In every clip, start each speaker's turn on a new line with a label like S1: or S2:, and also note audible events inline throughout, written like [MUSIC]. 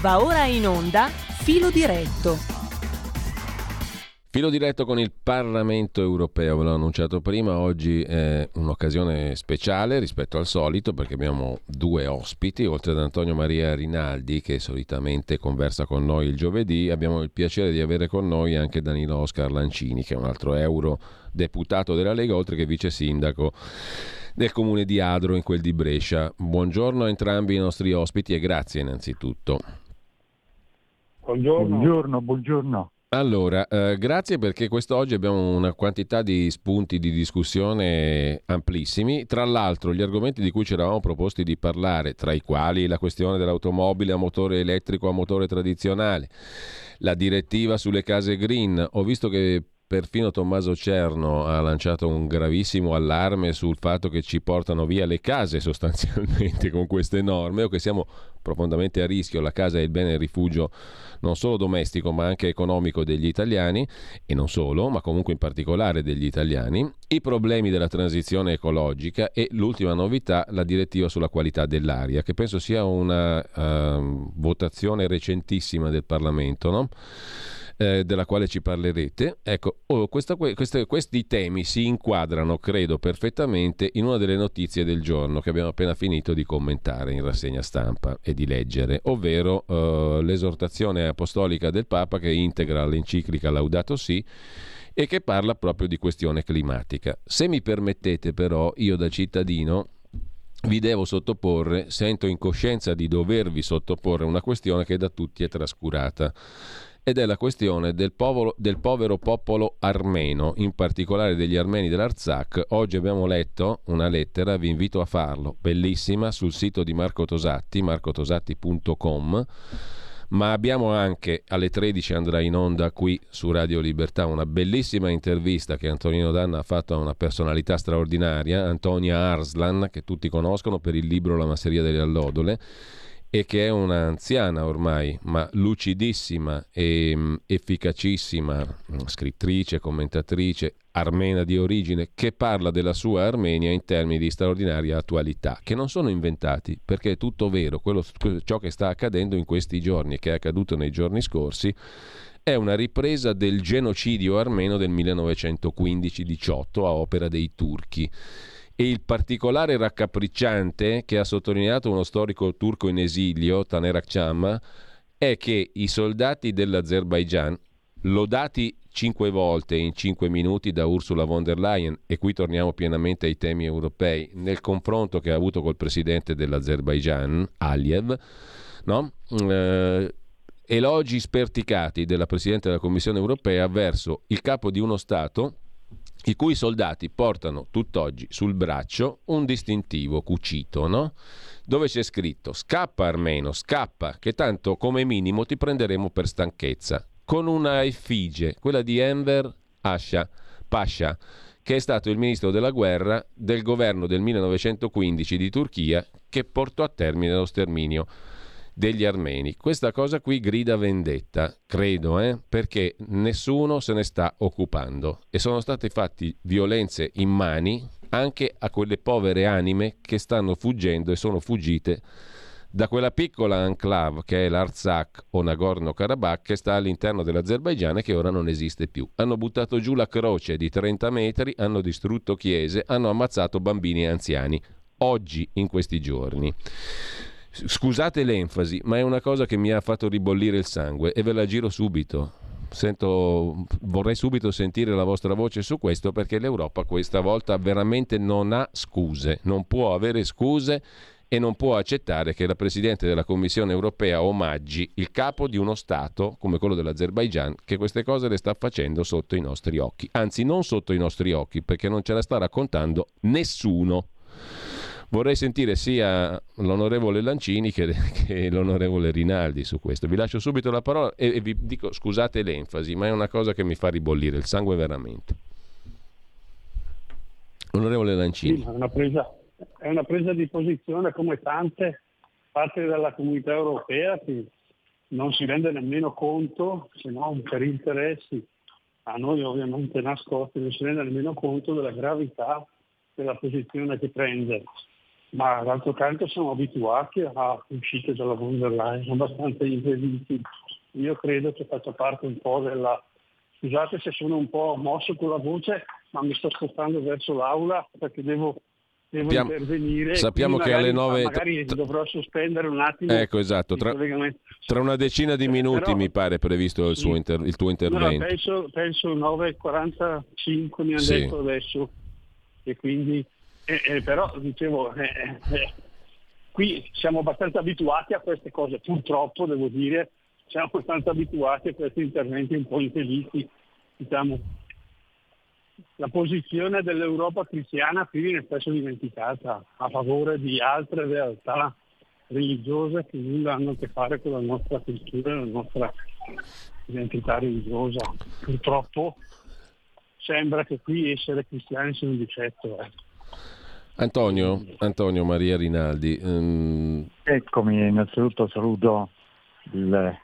S1: Va ora in onda Filo diretto.
S2: Filo diretto con il Parlamento europeo, ve l'ho annunciato prima, oggi è un'occasione speciale rispetto al solito perché abbiamo due ospiti, oltre ad Antonio Maria Rinaldi che solitamente conversa con noi il giovedì, abbiamo il piacere di avere con noi anche Danilo Oscar Lancini che è un altro eurodeputato della Lega oltre che vice sindaco del comune di Adro in quel di Brescia. Buongiorno a entrambi i nostri ospiti e grazie innanzitutto.
S3: Buongiorno. Buongiorno, buongiorno.
S2: Allora, eh, grazie perché quest'oggi abbiamo una quantità di spunti di discussione amplissimi. Tra l'altro, gli argomenti di cui ci eravamo proposti di parlare, tra i quali la questione dell'automobile a motore elettrico a motore tradizionale, la direttiva sulle case green. Ho visto che Perfino Tommaso Cerno ha lanciato un gravissimo allarme sul fatto che ci portano via le case [LAUGHS] sostanzialmente con queste norme o che siamo profondamente a rischio. La casa è il bene rifugio non solo domestico ma anche economico degli italiani e non solo, ma comunque in particolare degli italiani. I problemi della transizione ecologica e l'ultima novità, la direttiva sulla qualità dell'aria, che penso sia una uh, votazione recentissima del Parlamento. No? Eh, della quale ci parlerete. Ecco, oh, questa, queste, questi temi si inquadrano, credo, perfettamente in una delle notizie del giorno che abbiamo appena finito di commentare in rassegna stampa e di leggere, ovvero eh, l'esortazione apostolica del Papa che integra l'enciclica Laudato Si e che parla proprio di questione climatica. Se mi permettete però, io da cittadino vi devo sottoporre, sento in coscienza di dovervi sottoporre una questione che da tutti è trascurata ed è la questione del povero, del povero, popolo armeno, in particolare degli armeni dell'Arzak. Oggi abbiamo letto una lettera, vi invito a farlo, bellissima, sul sito di Marco Tosatti, marcotosatti.com. Ma abbiamo anche alle 13 andrà in onda qui su Radio Libertà una bellissima intervista che Antonino Danna ha fatto a una personalità straordinaria, Antonia Arslan, che tutti conoscono per il libro La masseria delle allodole e che è un'anziana ormai, ma lucidissima e mm, efficacissima mm, scrittrice, commentatrice armena di origine che parla della sua Armenia in termini di straordinaria attualità, che non sono inventati, perché è tutto vero, quello, ciò che sta accadendo in questi giorni e che è accaduto nei giorni scorsi è una ripresa del genocidio armeno del 1915-18 a opera dei turchi e il particolare raccapricciante che ha sottolineato uno storico turco in esilio, Taner Akçam, è che i soldati dell'Azerbaigian, lodati cinque volte in cinque minuti da Ursula von der Leyen, e qui torniamo pienamente ai temi europei, nel confronto che ha avuto col presidente dell'Azerbaigian, Aliyev, no? eh, elogi sperticati della Presidente della Commissione europea verso il capo di uno Stato i cui soldati portano tutt'oggi sul braccio un distintivo cucito, no? dove c'è scritto scappa Armeno, scappa, che tanto come minimo ti prenderemo per stanchezza, con una effigie, quella di Enver Asha, Pasha, che è stato il ministro della guerra del governo del 1915 di Turchia che portò a termine lo sterminio degli armeni. Questa cosa qui grida vendetta, credo, eh? perché nessuno se ne sta occupando e sono state fatte violenze immani anche a quelle povere anime che stanno fuggendo e sono fuggite da quella piccola enclave che è l'Artsakh o Nagorno-Karabakh che sta all'interno dell'Azerbaigian e che ora non esiste più. Hanno buttato giù la croce di 30 metri, hanno distrutto chiese, hanno ammazzato bambini e anziani. Oggi, in questi giorni. Scusate l'enfasi, ma è una cosa che mi ha fatto ribollire il sangue e ve la giro subito. Sento, vorrei subito sentire la vostra voce su questo perché l'Europa questa volta veramente non ha scuse, non può avere scuse e non può accettare che la Presidente della Commissione europea omaggi il capo di uno Stato come quello dell'Azerbaigian che queste cose le sta facendo sotto i nostri occhi. Anzi, non sotto i nostri occhi perché non ce la sta raccontando nessuno. Vorrei sentire sia l'onorevole Lancini che, che, l'onorevole Rinaldi su questo. Vi lascio subito la parola e, e vi dico scusate l'enfasi, ma è una cosa che mi fa ribollire il sangue veramente. Onorevole Lancini.
S3: Sì, è, una presa, è una presa di posizione come tante parti della comunità europea che non si rende nemmeno conto, se non per interessi a noi ovviamente nascosti, non si rende nemmeno conto della gravità della posizione che prende ma d'altro canto siamo abituati a uscite dalla von der Leyen abbastanza imprevedibili. Io credo che faccia parte un po' della... Scusate se sono un po' mosso con la voce, ma mi sto spostando verso l'aula perché devo devo
S2: Sappiamo,
S3: intervenire.
S2: Sappiamo che alle 9...
S3: Magari dovrò sospendere un attimo.
S2: Ecco, esatto. Tra, tra una decina di minuti Però, mi pare previsto il, suo inter, il tuo intervento.
S3: No, penso, penso 9.45 mi hanno sì. detto adesso. E quindi, eh, eh, però dicevo, eh, eh, qui siamo abbastanza abituati a queste cose, purtroppo devo dire, siamo abbastanza abituati a questi interventi un po' infelici, diciamo, la posizione dell'Europa cristiana qui viene spesso dimenticata a favore di altre realtà religiose che nulla hanno a che fare con la nostra cultura la nostra identità religiosa. Purtroppo sembra che qui essere cristiani sia un difetto. Eh.
S2: Antonio, Antonio Maria Rinaldi. Um...
S4: Eccomi, innanzitutto saluto il,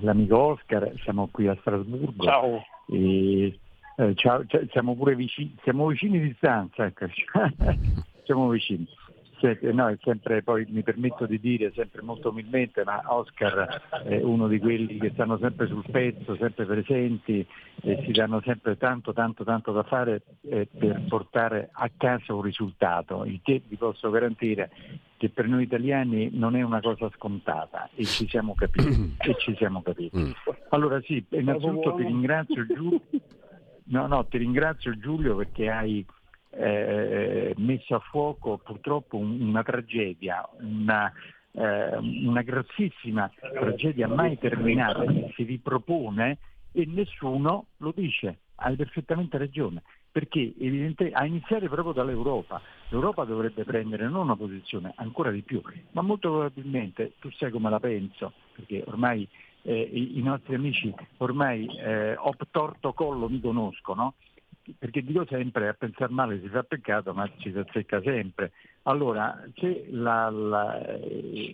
S4: l'amico Oscar, siamo qui a Strasburgo.
S3: Ciao.
S4: E eh, cioè, siamo pure vicini, siamo vicini di distanza, ecco. [LAUGHS] siamo vicini. No, è sempre, poi mi permetto di dire sempre molto umilmente, ma Oscar è uno di quelli che stanno sempre sul pezzo, sempre presenti e si danno sempre tanto tanto tanto da fare eh, per portare a casa un risultato, il che vi posso garantire che per noi italiani non è una cosa scontata e ci siamo capiti. [CLEARS THROAT] e ci siamo capiti. Mm. Allora sì, innanzitutto ti ringrazio Giulio. [LAUGHS] No, no, ti ringrazio Giulio perché hai eh, messo a fuoco purtroppo un, una tragedia, una, eh, una grossissima tragedia mai terminata che si ripropone e nessuno lo dice. Hai perfettamente ragione, perché a iniziare proprio dall'Europa. L'Europa dovrebbe prendere non una posizione, ancora di più, ma molto probabilmente, tu sai come la penso, perché ormai eh, i, i, nostri amici ormai eh, torto collo mi conoscono, perché dico sempre a pensare male si fa peccato ma ci si azzecca sempre. Allora, se la, la,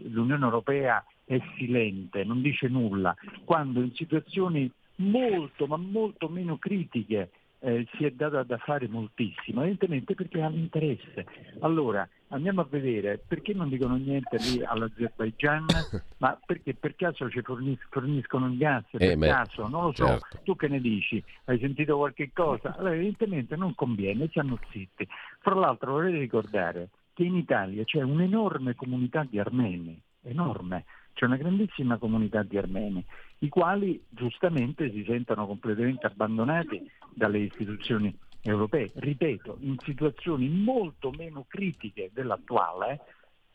S4: l'Unione Europea è silente, non dice nulla, quando in situazioni molto ma molto meno critiche eh, si è data da fare moltissimo, evidentemente perché hanno interesse. Allora, andiamo a vedere perché non dicono niente lì all'Azerbaigian, [LAUGHS] ma perché per caso ci fornis- forniscono il gas, per eh caso, non lo so, certo. tu che ne dici? Hai sentito qualche cosa? Allora, evidentemente non conviene, stanno zitti. Fra l'altro vorrei ricordare che in Italia c'è un'enorme comunità di armeni, enorme, c'è una grandissima comunità di armeni, i quali giustamente si sentono completamente abbandonati dalle istituzioni europee, ripeto, in situazioni molto meno critiche dell'attuale,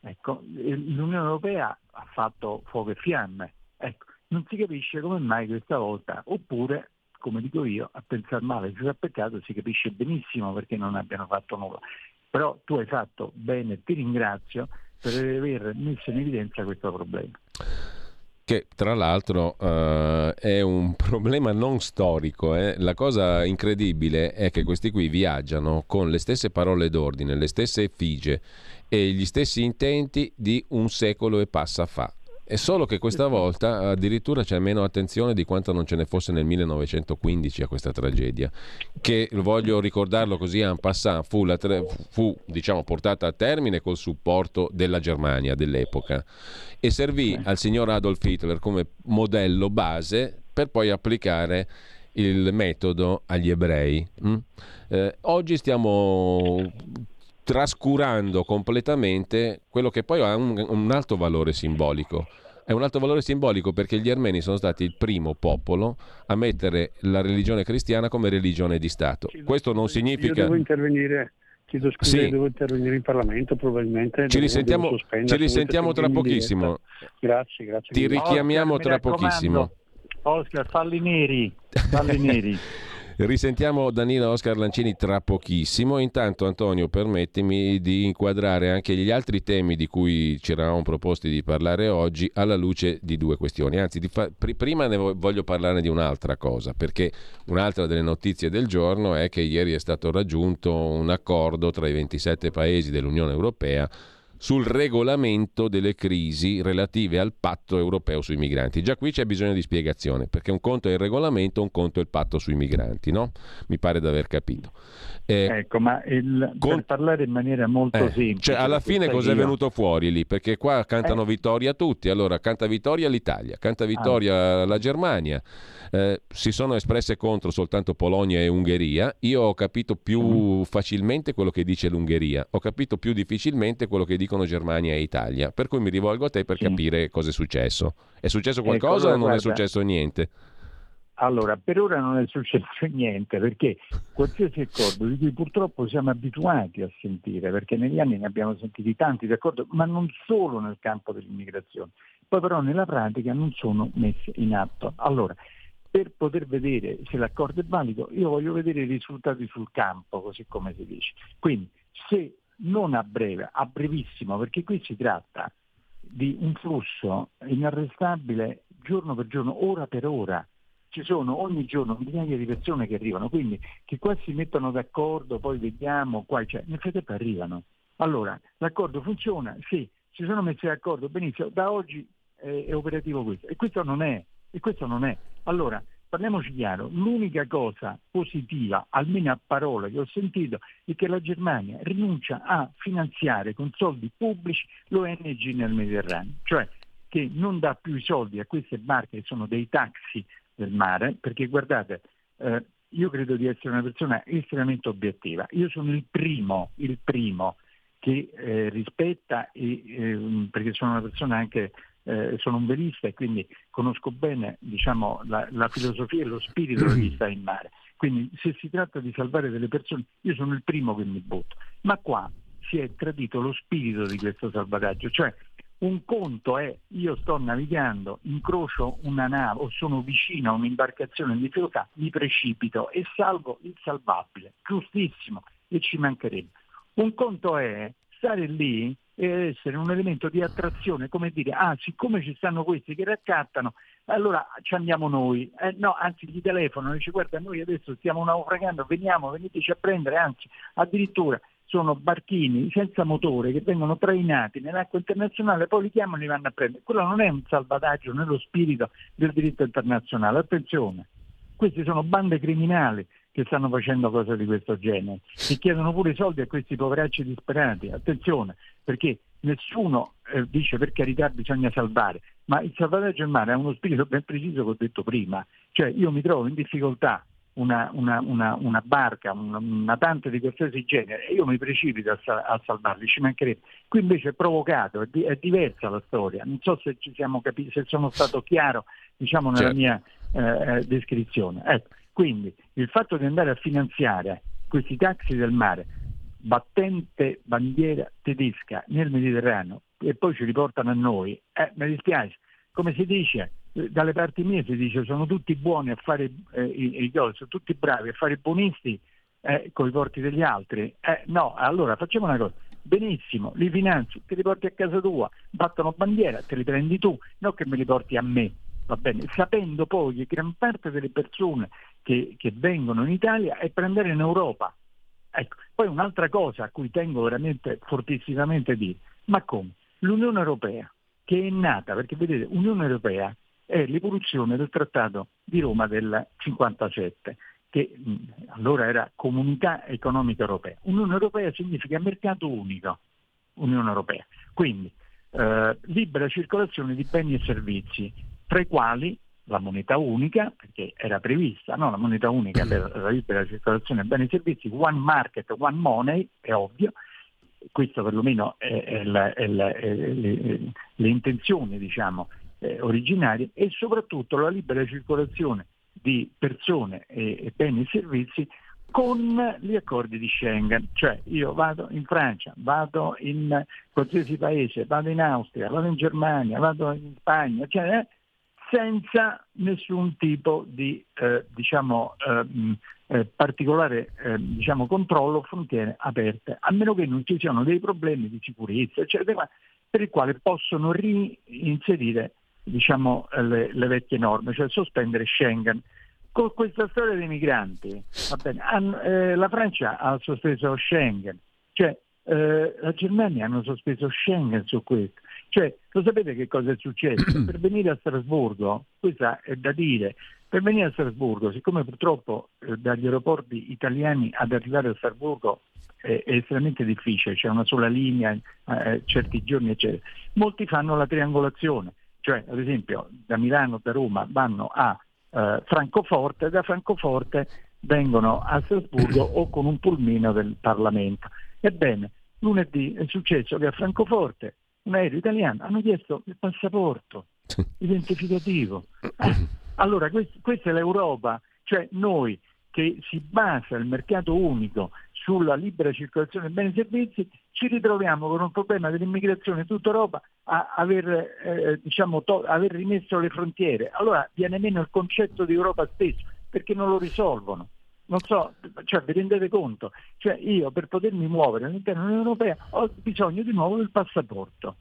S4: ecco, l'Unione Europea ha fatto fuoco e fiamme. Ecco, non si capisce come mai questa volta, oppure, come dico io, a pensare male si fa peccato, si capisce benissimo perché non abbiano fatto nulla. Però tu hai fatto bene, ti ringrazio per aver messo in evidenza questo problema
S2: che tra l'altro uh, è un [LAUGHS] problema non storico. Eh? La cosa incredibile è che questi qui viaggiano con le stesse parole d'ordine, le stesse effigie e gli stessi intenti di un secolo e passa fa. È solo che questa volta addirittura c'è meno attenzione di quanto non ce ne fosse nel 1915 a questa tragedia, che voglio ricordarlo così en passant, fu, tre, fu diciamo, portata a termine col supporto della Germania dell'epoca e servì al signor Adolf Hitler come modello base per poi applicare il metodo agli ebrei. Mm? Eh, oggi stiamo trascurando completamente quello che poi ha un, un alto valore simbolico è un alto valore simbolico perché gli armeni sono stati il primo popolo a mettere la religione cristiana come religione di Stato. Questo non significa...
S3: Io devo intervenire chiedo scusa, sì. devo intervenire in Parlamento probabilmente.
S2: Ci risentiamo, ci risentiamo tra pochissimo.
S3: Grazie, grazie.
S2: Ti richiamiamo Oscar, tra pochissimo.
S4: Oscar, falli neri. Falli [LAUGHS] neri.
S2: Risentiamo Danilo Oscar Lancini tra pochissimo. Intanto, Antonio, permettimi di inquadrare anche gli altri temi di cui ci eravamo proposti di parlare oggi alla luce di due questioni. Anzi, fa... pr- prima ne voglio parlare di un'altra cosa, perché un'altra delle notizie del giorno è che ieri è stato raggiunto un accordo tra i 27 paesi dell'Unione Europea sul regolamento delle crisi relative al patto europeo sui migranti. Già qui c'è bisogno di spiegazione, perché un conto è il regolamento, un conto è il patto sui migranti, no? Mi pare di aver capito.
S4: Eh, ecco, ma il, con... per parlare in maniera molto eh, semplice...
S2: Cioè, alla fine cos'è io... venuto fuori lì? Perché qua cantano eh. vittoria tutti, allora canta vittoria l'Italia, canta vittoria ah. la Germania, eh, si sono espresse contro soltanto Polonia e Ungheria, io ho capito più mm. facilmente quello che dice l'Ungheria, ho capito più difficilmente quello che dicono Germania e Italia, per cui mi rivolgo a te per sì. capire cosa è successo. È successo ecco, qualcosa ecco, o non guarda, è successo niente?
S4: Allora, per ora non è successo [LAUGHS] niente perché qualsiasi accordo di cui purtroppo siamo abituati a sentire, perché negli anni ne abbiamo sentiti tanti d'accordo, ma non solo nel campo dell'immigrazione, poi però nella pratica non sono messi in atto. Allora, per poter vedere se l'accordo è valido, io voglio vedere i risultati sul campo, così come si dice. Quindi, se non a breve, a brevissimo, perché qui si tratta di un flusso inarrestabile giorno per giorno, ora per ora. Ci sono ogni giorno migliaia di persone che arrivano, quindi che qua si mettono d'accordo, poi vediamo, qua, cioè, nel frattempo arrivano. Allora, l'accordo funziona? Sì, si sono messi d'accordo, benissimo, da oggi è, è operativo questo. E questo non è, e questo non è. Allora, parliamoci chiaro, l'unica cosa positiva, almeno a parole che ho sentito, è che la Germania rinuncia a finanziare con soldi pubblici l'ONG nel Mediterraneo, cioè che non dà più i soldi a queste barche che sono dei taxi del mare, perché guardate, eh, io credo di essere una persona estremamente obiettiva, io sono il primo, il primo che eh, rispetta, e, eh, perché sono una persona anche eh, sono un velista e quindi conosco bene diciamo, la, la, filosofia e lo spirito di chi sta in mare. Quindi se si tratta di salvare delle persone, io sono il primo che mi butto. Ma qua si è tradito lo spirito di questo salvataggio, cioè un conto è io sto navigando, incrocio una nave o sono vicino a un'imbarcazione in difficoltà, mi precipito e salvo il salvabile, giustissimo, e ci mancherebbe. Un conto è stare lì e essere un elemento di attrazione, come dire, ah, siccome ci stanno questi che raccattano, allora ci andiamo noi. Eh, no, anzi gli telefonano, dice guarda noi adesso stiamo naufragando, veniamo, veniteci a prendere, anzi addirittura sono barchini senza motore che vengono trainati nell'acqua internazionale, poi li chiamano e li vanno a prendere. Quello non è un salvataggio nello spirito del diritto internazionale, attenzione. Queste sono bande criminali che stanno facendo cose di questo genere e chiedono pure i soldi a questi poveracci disperati. Attenzione, perché nessuno eh, dice per carità bisogna salvare, ma il salvataggio in mare ha uno spirito ben preciso che ho detto prima, cioè io mi trovo in difficoltà una, una, una, una barca, una, una, tante di qualsiasi genere e io mi precipito a, a salvarli, ci mancherebbe. Qui invece è provocato, è, di, è, diversa la storia, non so se ci siamo capiti, se sono stato chiaro diciamo, nella certo. mia eh, eh descrizione. Ecco. Quindi il fatto di andare a finanziare questi taxi del mare battente bandiera tedesca nel Mediterraneo e poi ci riportano a noi, eh, mi dispiace, come si dice, eh, dalle parti mie si dice sono tutti buoni a fare eh, i, i sono tutti bravi a fare i buonisti eh, con i porti degli altri. Eh, no, allora facciamo una cosa, benissimo, li finanzi, te li porti a casa tua, battono bandiera, te li prendi tu, non che me li porti a me bene? sapendo poi che gran parte delle persone che, che vengono in Italia è per andare in Europa. Ecco. Poi un'altra cosa a cui tengo veramente fortissimamente a dire, ma come? L'Unione Europea, che è nata, perché vedete, l'Unione Europea è l'evoluzione del Trattato di Roma del 57, che mh, allora era Comunità Economica Europea. Unione Europea significa mercato unico, Unione Europea. Quindi eh, libera circolazione di beni e servizi, tra i quali la moneta unica, perché era prevista no? la moneta unica per la libera circolazione beni e servizi, one market, one money, è ovvio, questo perlomeno è, è, la, è, la, è le, le, intenzioni diciamo, eh, originarie, e soprattutto la libera circolazione di persone e, e beni e servizi con gli accordi di Schengen, cioè io vado in Francia, vado in qualsiasi paese, vado in Austria, vado in Germania, vado in Spagna, cioè, eh, senza nessun tipo di eh, diciamo, ehm, eh, particolare eh, diciamo, controllo, frontiere aperte, a meno che non ci siano dei problemi di sicurezza, eccetera, per i quali possono reinserire diciamo, le, le, vecchie norme, cioè sospendere Schengen. Con questa storia dei migranti, bene, hanno, eh, la Francia ha sospeso Schengen, cioè eh, la Germania hanno sospeso Schengen su questo. Cioè, lo sapete che cosa è successo? [CLEARS THROAT] per venire a Strasburgo, questa è da dire, per venire a Strasburgo, siccome purtroppo eh, dagli aeroporti italiani ad arrivare a Strasburgo è, è estremamente difficile, c'è una sola linea, eh, certi giorni eccetera, molti fanno la triangolazione, cioè ad esempio da Milano, da Roma vanno a eh, Francoforte, da Francoforte vengono a Strasburgo [CLEARS THROAT] o con un pulmino del Parlamento. Ebbene, lunedì è successo che a Francoforte un aereo italiano hanno chiesto il passaporto identificativo. [COUGHS] Allora, quest- questa è l'Europa, cioè noi che si basa il mercato unico sulla libera circolazione dei beni e servizi, ci ritroviamo con un problema dell'immigrazione in tutta Europa a aver, eh, diciamo, to- aver rimesso le frontiere. Allora viene meno il concetto di Europa stesso, perché non lo risolvono. Non so, cioè vi rendete conto? Cioè io per potermi muovere all'interno dell'Unione Europea ho bisogno di nuovo del passaporto.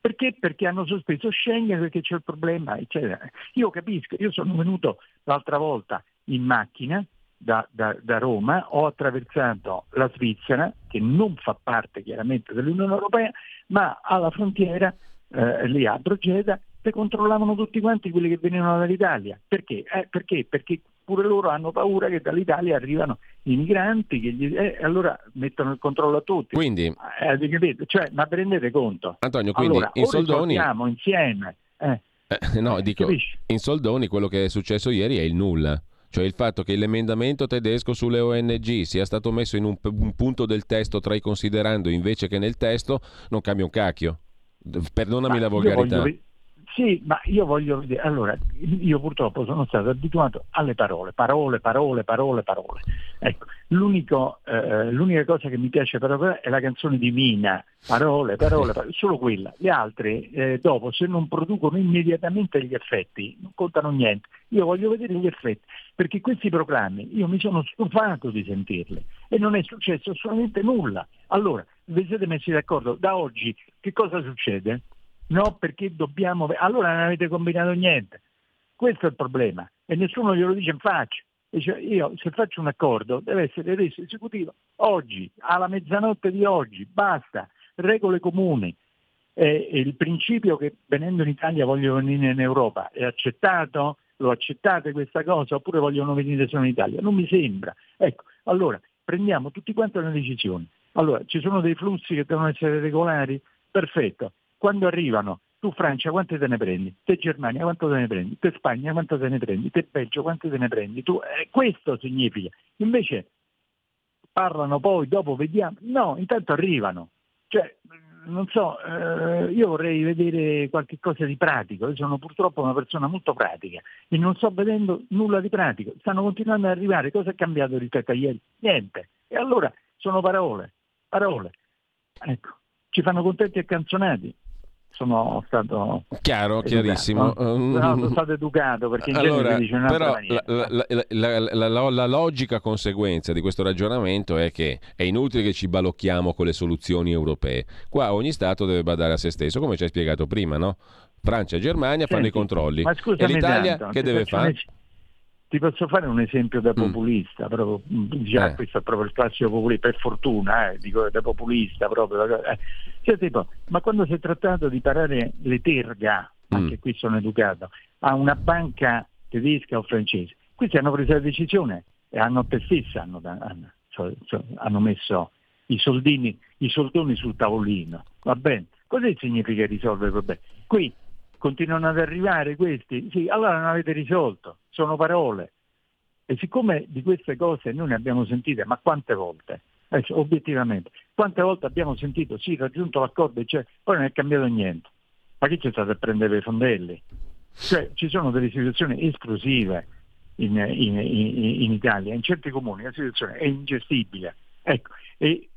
S4: Perché? Perché hanno sospeso Schengen, perché c'è il problema, eccetera. Io capisco, io sono venuto l'altra volta in macchina da, da, da, Roma, ho attraversato la Svizzera, che non fa parte chiaramente dell'Unione Europea, ma alla frontiera, eh, lì a Brogeda, se controllavano tutti quanti quelli che venivano dall'Italia. Perché? Eh, perché? Perché pure loro hanno paura che dall'Italia arrivano i migranti e gli, eh, allora mettono il controllo a tutti.
S2: Quindi,
S4: eh, cioè, ma prendete conto?
S2: Antonio, quindi
S4: allora,
S2: in soldoni...
S4: insieme. Eh.
S2: Eh, no, dico, in soldoni quello che è successo ieri è il nulla. Cioè il fatto che l'emendamento tedesco sulle ONG sia stato messo in un, un punto del testo tra i considerando invece che nel testo non cambia un cacchio. Perdonami ma la volgarità.
S4: Voglio, sì, ma io voglio vedere, allora, io purtroppo sono stato abituato alle parole, parole, parole, parole, parole. Ecco, eh, l'unica cosa che mi piace però è la canzone di Mina, parole, parole, parole solo quella. Gli altri, eh, dopo, se non producono immediatamente gli effetti, non contano niente. Io voglio vedere gli effetti, perché questi proclami, io mi sono stufato di sentirli e non è successo assolutamente nulla. Allora, vi siete messi d'accordo? Da oggi che cosa succede? No, perché dobbiamo... Allora non avete combinato niente. Questo è il problema. E nessuno glielo dice in faccia. Dice, io se faccio un accordo deve essere reso esecutivo oggi, alla mezzanotte di oggi, basta, regole comuni. E, il principio che venendo in Italia vogliono venire in Europa è accettato? Lo accettate questa cosa oppure vogliono venire solo in Italia? Non mi sembra. Ecco, allora prendiamo tutti quanti una decisione. Allora, ci sono dei flussi che devono essere regolari? Perfetto quando arrivano, tu Francia quante te ne prendi? Te Germania quanto te ne prendi? Te Spagna quanto te ne prendi? Te Belgio quante te ne prendi? Tu, eh, questo significa. Invece parlano poi, dopo vediamo. No, intanto arrivano. Cioè, non so, eh, io vorrei vedere qualche cosa di pratico, io sono purtroppo una persona molto pratica e non sto vedendo nulla di pratico, stanno continuando ad arrivare, cosa è cambiato rispetto a ieri? Niente. E allora sono parole, parole. Ecco, ci fanno contenti e canzonati sono stato
S2: chiaro, educato, chiarissimo.
S4: No? Mm. sono stato educato perché in allora, dice però
S2: la, la, la, la, logica conseguenza di questo ragionamento è che è inutile che ci balocchiamo con le soluzioni europee. Qua ogni Stato deve badare a se stesso, come ci hai spiegato prima, no? Francia e Germania Senti, fanno i controlli. e l'Italia tanto, che deve fare?
S4: Ti posso fare un esempio da mm. populista, mm. proprio, già eh. questo è proprio il classico populista, per fortuna, eh, dico da populista proprio. Eh. Cioè, tipo, ma quando si è trattato di parare le terga, anche mm. qui sono educato, a una banca tedesca o francese, questi hanno preso la decisione e a notte stessa hanno, hanno, cioè, cioè, hanno messo i soldini, i soldoni sul tavolino, va bene? Cosa significa risolvere il problema? Qui continuano ad arrivare questi, sì, allora non avete risolto, sono parole. E siccome di queste cose noi ne abbiamo sentite, ma quante volte? Adesso, obiettivamente, quante volte abbiamo sentito, sì, raggiunto l'accordo, cioè, poi non è cambiato niente. Ma chi c'è stato a prendere i fondelli? Cioè, ci sono delle situazioni esplosive in, in, in, in Italia, in certi comuni la situazione è ingestibile. Ecco, e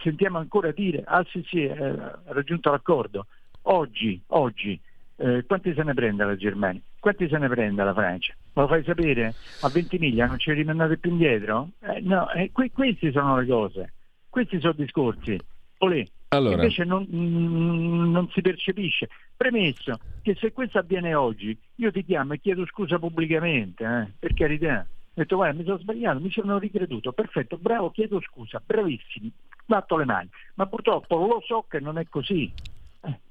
S4: sentiamo ancora dire, ah sì sì, eh, raggiunto l'accordo. Oggi, oggi eh, quanti se ne prende la Germania? Quanti se ne prende la Francia? Me lo fai sapere? A 20 miglia non ci rimandate più indietro? Eh, no, eh, que- queste sono le cose, questi sono discorsi. Olè. Allora. Invece non, mm, non, si percepisce. Premesso che se questo avviene oggi, io ti chiamo e chiedo scusa pubblicamente, eh, per carità. Ho detto guarda mi sono sbagliato, mi sono ricreduto, perfetto, bravo, chiedo scusa, bravissimi, sbatto le mani, ma purtroppo lo so che non è così.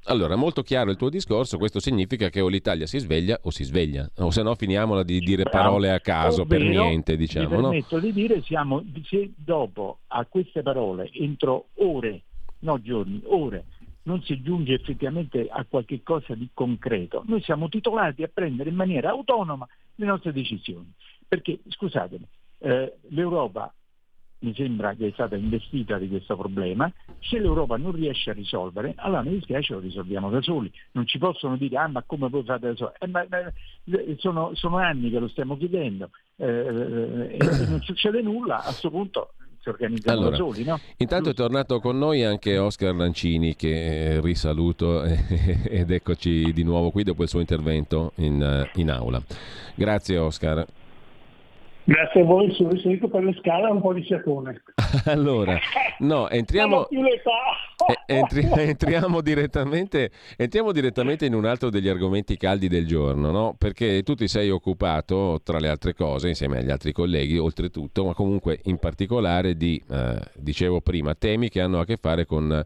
S2: Allora, molto chiaro il tuo discorso, questo significa che o l'Italia si sveglia o si sveglia, o se no finiamola di dire parole a caso per niente, diciamo. Mi
S4: permetto no? di dire, siamo, se dopo a queste parole, entro ore, no giorni, ore, non si giunge effettivamente a qualche cosa di concreto, noi siamo titolati a prendere in maniera autonoma le nostre decisioni. Perché, scusatemi, eh, l'Europa mi sembra che è stata investita di questo problema, se l'Europa non riesce a risolvere, allora mi dispiace lo risolviamo da soli, non ci possono dire ah ma come voi fate da soli, eh, ma, ma, sono, sono, anni che lo stiamo chiedendo eh, eh, e non succede nulla, a questo punto si organizzano allora, da soli. No?
S2: Intanto è tornato con noi anche Oscar Lancini che eh, risaluto [LAUGHS] ed eccoci di nuovo qui dopo il suo intervento in, in aula. Grazie Oscar.
S3: Grazie a voi, sono risalito per le scale un po' di fiatone. [LAUGHS]
S2: allora, no, entriamo, entri, [LAUGHS] entriamo, direttamente, entriamo, direttamente, in un altro degli argomenti caldi del giorno, no? perché tu ti sei occupato, tra le altre cose, insieme agli altri colleghi, oltretutto, ma comunque in particolare di, eh, dicevo prima, temi che hanno a che fare con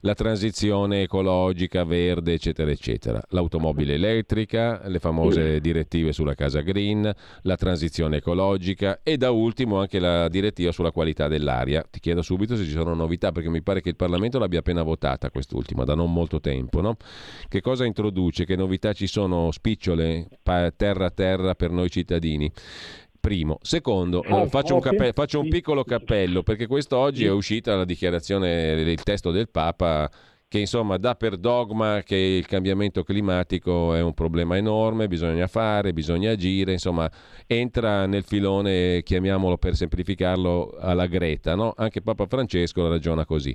S2: la transizione ecologica, verde, eccetera, eccetera. L'automobile elettrica, le famose direttive sulla casa green, la transizione ecologica e da ultimo anche la direttiva sulla qualità dell'aria. Ti chiedo subito se ci sono novità perché mi pare che il Parlamento l'abbia appena votata quest'ultima, da non molto tempo. No? Che cosa introduce? Che novità ci sono spicciole, terra a terra per noi cittadini? Primo. Secondo, oh, faccio, un cappello, faccio, un piccolo cappello perché quest'oggi è uscita la dichiarazione, il testo del Papa che insomma dà per dogma che il cambiamento climatico è un problema enorme, bisogna fare, bisogna agire, insomma entra nel filone, chiamiamolo per semplificarlo, alla Greta, no? anche Papa Francesco ragiona così.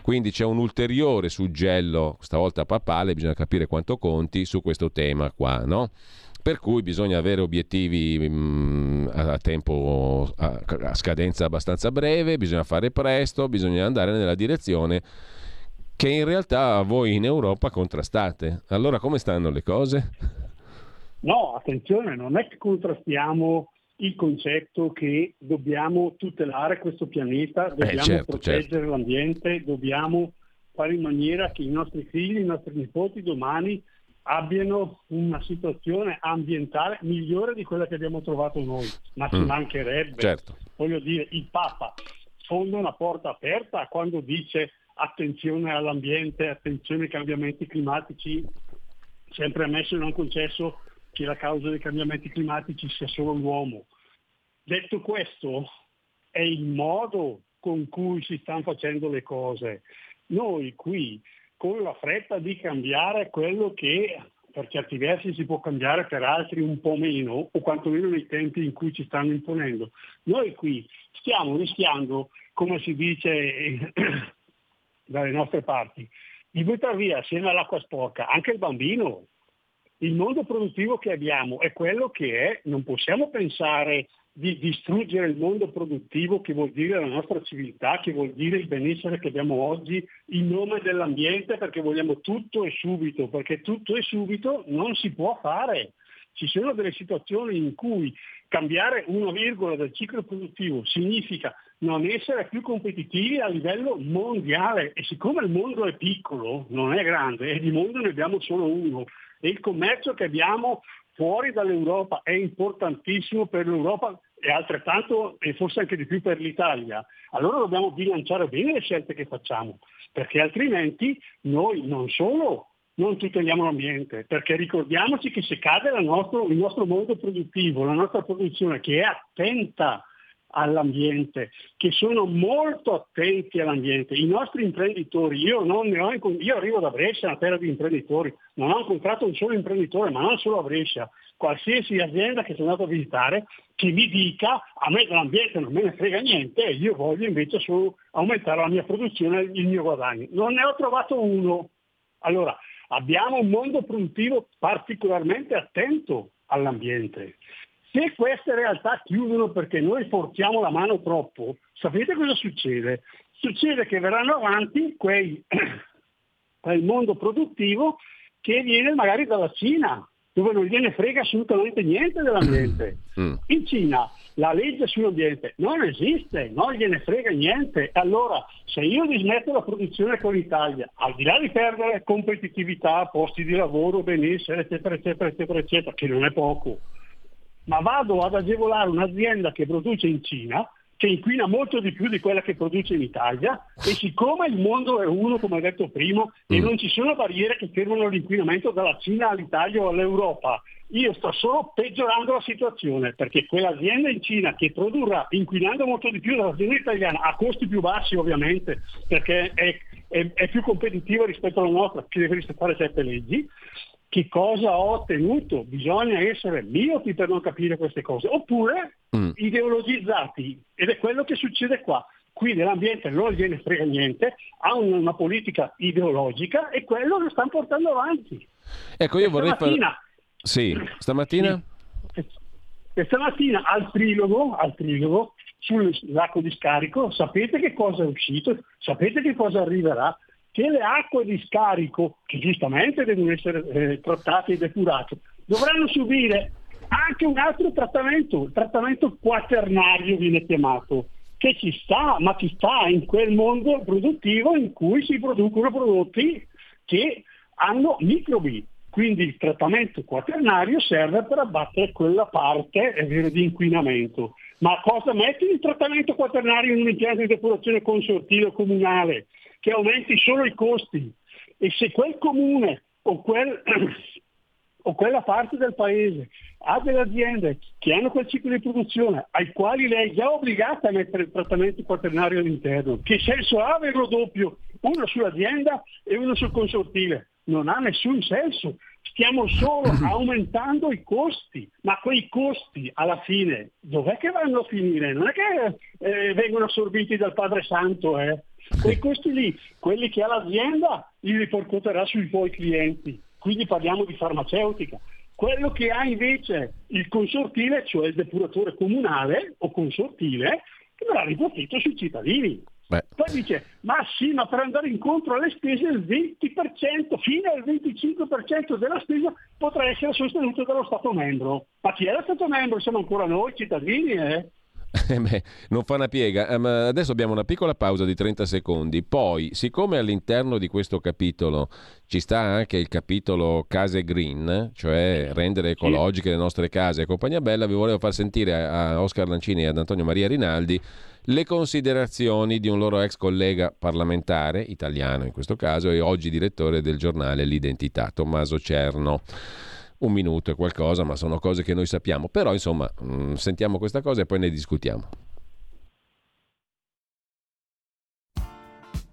S2: Quindi c'è un ulteriore suggello, stavolta papale, bisogna capire quanto conti su questo tema qua, no? Per cui bisogna avere obiettivi mh, mm, a tempo, a, a scadenza abbastanza breve, bisogna fare presto, bisogna andare nella direzione che in realtà voi in Europa contrastate. Allora come stanno le cose?
S3: No, attenzione, non è che contrastiamo il concetto che dobbiamo tutelare questo pianeta, eh, dobbiamo eh, certo, proteggere certo. l'ambiente, dobbiamo fare in maniera che i nostri figli, i nostri nipoti domani abbiano una situazione ambientale migliore di quella che abbiamo trovato noi, ma ci mm. mancherebbe.
S2: Certo.
S3: Voglio dire, il Papa fonda una porta aperta quando dice attenzione all'ambiente, attenzione ai cambiamenti climatici, sempre ammesso e non concesso che la causa dei cambiamenti climatici sia solo l'uomo. Detto questo, è il modo con cui si stanno facendo le cose. Noi qui con la fretta di cambiare quello che per certi versi si può cambiare, per altri un po' meno, o quantomeno nei tempi in cui ci stanno imponendo. Noi qui stiamo rischiando, come si dice [COUGHS] dalle nostre parti, di buttare via assieme all'acqua sporca anche il bambino. Il mondo produttivo che abbiamo è quello che è, non possiamo pensare di distruggere il mondo produttivo che vuol dire la nostra civiltà, che vuol dire il benessere che abbiamo oggi in nome dell'ambiente perché vogliamo tutto e subito, perché tutto e subito non si può fare. Ci sono delle situazioni in cui cambiare una virgola del ciclo produttivo significa non essere più competitivi a livello mondiale e siccome il mondo è piccolo, non è grande, e di mondo ne abbiamo solo uno e il commercio che abbiamo fuori dall'Europa è importantissimo per l'Europa e altrettanto e forse anche di più per l'Italia, allora dobbiamo bilanciare bene le scelte che facciamo, perché altrimenti noi non solo non tuteliamo l'ambiente, perché ricordiamoci che se cade nostro, il nostro mondo produttivo, la nostra produzione che è attenta all'ambiente, che sono molto attenti all'ambiente. I nostri imprenditori, io, ho, io arrivo da Brescia, una terra di imprenditori, non ho incontrato un solo imprenditore, ma non solo a Brescia, qualsiasi azienda che sono andato a visitare che mi dica a me dell'ambiente non me ne frega niente io voglio invece solo aumentare la mia produzione e il mio guadagno. Non ne ho trovato uno. Allora, abbiamo un mondo produttivo particolarmente attento all'ambiente. Se queste realtà chiudono perché noi forziamo la mano troppo, sapete cosa succede? Succede che verranno avanti quei, [CLEARS THROAT] quel mondo produttivo che viene magari dalla Cina, dove non gliene frega assolutamente niente dell'ambiente. [CLEARS THROAT] Mm. In Cina la legge sull'ambiente non esiste, non gliene frega niente. Allora, se io dismetto la produzione con l'Italia, al di là di perdere competitività, posti di lavoro, benessere, eccetera, eccetera, eccetera, eccetera, che non è poco, ma vado ad agevolare un'azienda che produce in Cina, che inquina molto di più di quella che produce in Italia e siccome il mondo è uno, come ho detto prima, mm. e non ci sono barriere che fermano l'inquinamento dalla Cina all'Italia o all'Europa, io sto solo peggiorando la situazione perché quell'azienda in Cina che produrrà inquinando molto di più dell'azienda italiana a costi più bassi ovviamente perché è, è, è più competitiva rispetto alla nostra che deve rispettare certe leggi, che cosa ho ottenuto? Bisogna essere miopi per non capire queste cose, oppure mm. ideologizzati ed è quello che succede qua. Qui dell'ambiente non gliene frega niente, ha una, politica ideologica e quello lo stanno portando avanti.
S2: Ecco, io e vorrei stamattina, Sì, stamattina?
S3: Sì. E stamattina al trilogo, al trilogo sul lago di scarico, sapete che cosa è uscito? Sapete che cosa arriverà? Che le acque di scarico, che giustamente devono essere eh, trattate e depurate, dovranno subire anche un altro trattamento, il trattamento quaternario viene chiamato, che ci sta, ma ci sta in quel mondo produttivo in cui si producono prodotti che hanno microbi. Quindi il trattamento quaternario serve per abbattere quella parte vero, di inquinamento. Ma cosa metti il trattamento quaternario in un impianto di depurazione consortile comunale? Che aumenti solo i costi e se quel comune o, quel, [CLEARS THROAT] o quella parte del paese ha delle aziende che hanno quel ciclo di produzione ai quali lei è già obbligata a mettere il trattamento quaternario all'interno, che senso ha averlo doppio, uno sull'azienda e uno sul consortile? Non ha nessun senso, stiamo solo [CLEARS THROAT] aumentando i costi, ma quei costi alla fine dov'è che vanno a finire? Non è che eh, vengono assorbiti dal Padre Santo, eh? Quei costi lì, quelli che ha l'azienda, li ripercuoterà sui suoi clienti. Quindi parliamo di farmaceutica. Quello che ha invece il consortile, cioè il depuratore comunale o consortile, che verrà ripartito sui cittadini. Beh. Poi dice, ma sì, ma per andare incontro alle spese il 20%, fino al 25% della spesa potrà essere sostenuto dallo Stato membro. Ma chi è lo Stato membro? Siamo ancora noi cittadini, eh?
S2: Eh beh, non fa una piega. Um, adesso abbiamo una piccola pausa di 30 secondi. Poi, siccome all'interno di questo capitolo ci sta anche il capitolo case green, cioè rendere ecologiche le nostre case e compagnia bella, vi volevo far sentire a Oscar Lancini e ad Antonio Maria Rinaldi le considerazioni di un loro ex collega parlamentare, italiano in questo caso, e oggi direttore del giornale L'Identità, Tommaso Cerno un minuto e qualcosa, ma sono cose che noi sappiamo. Però, insomma, mh, mm, sentiamo questa cosa e poi ne discutiamo.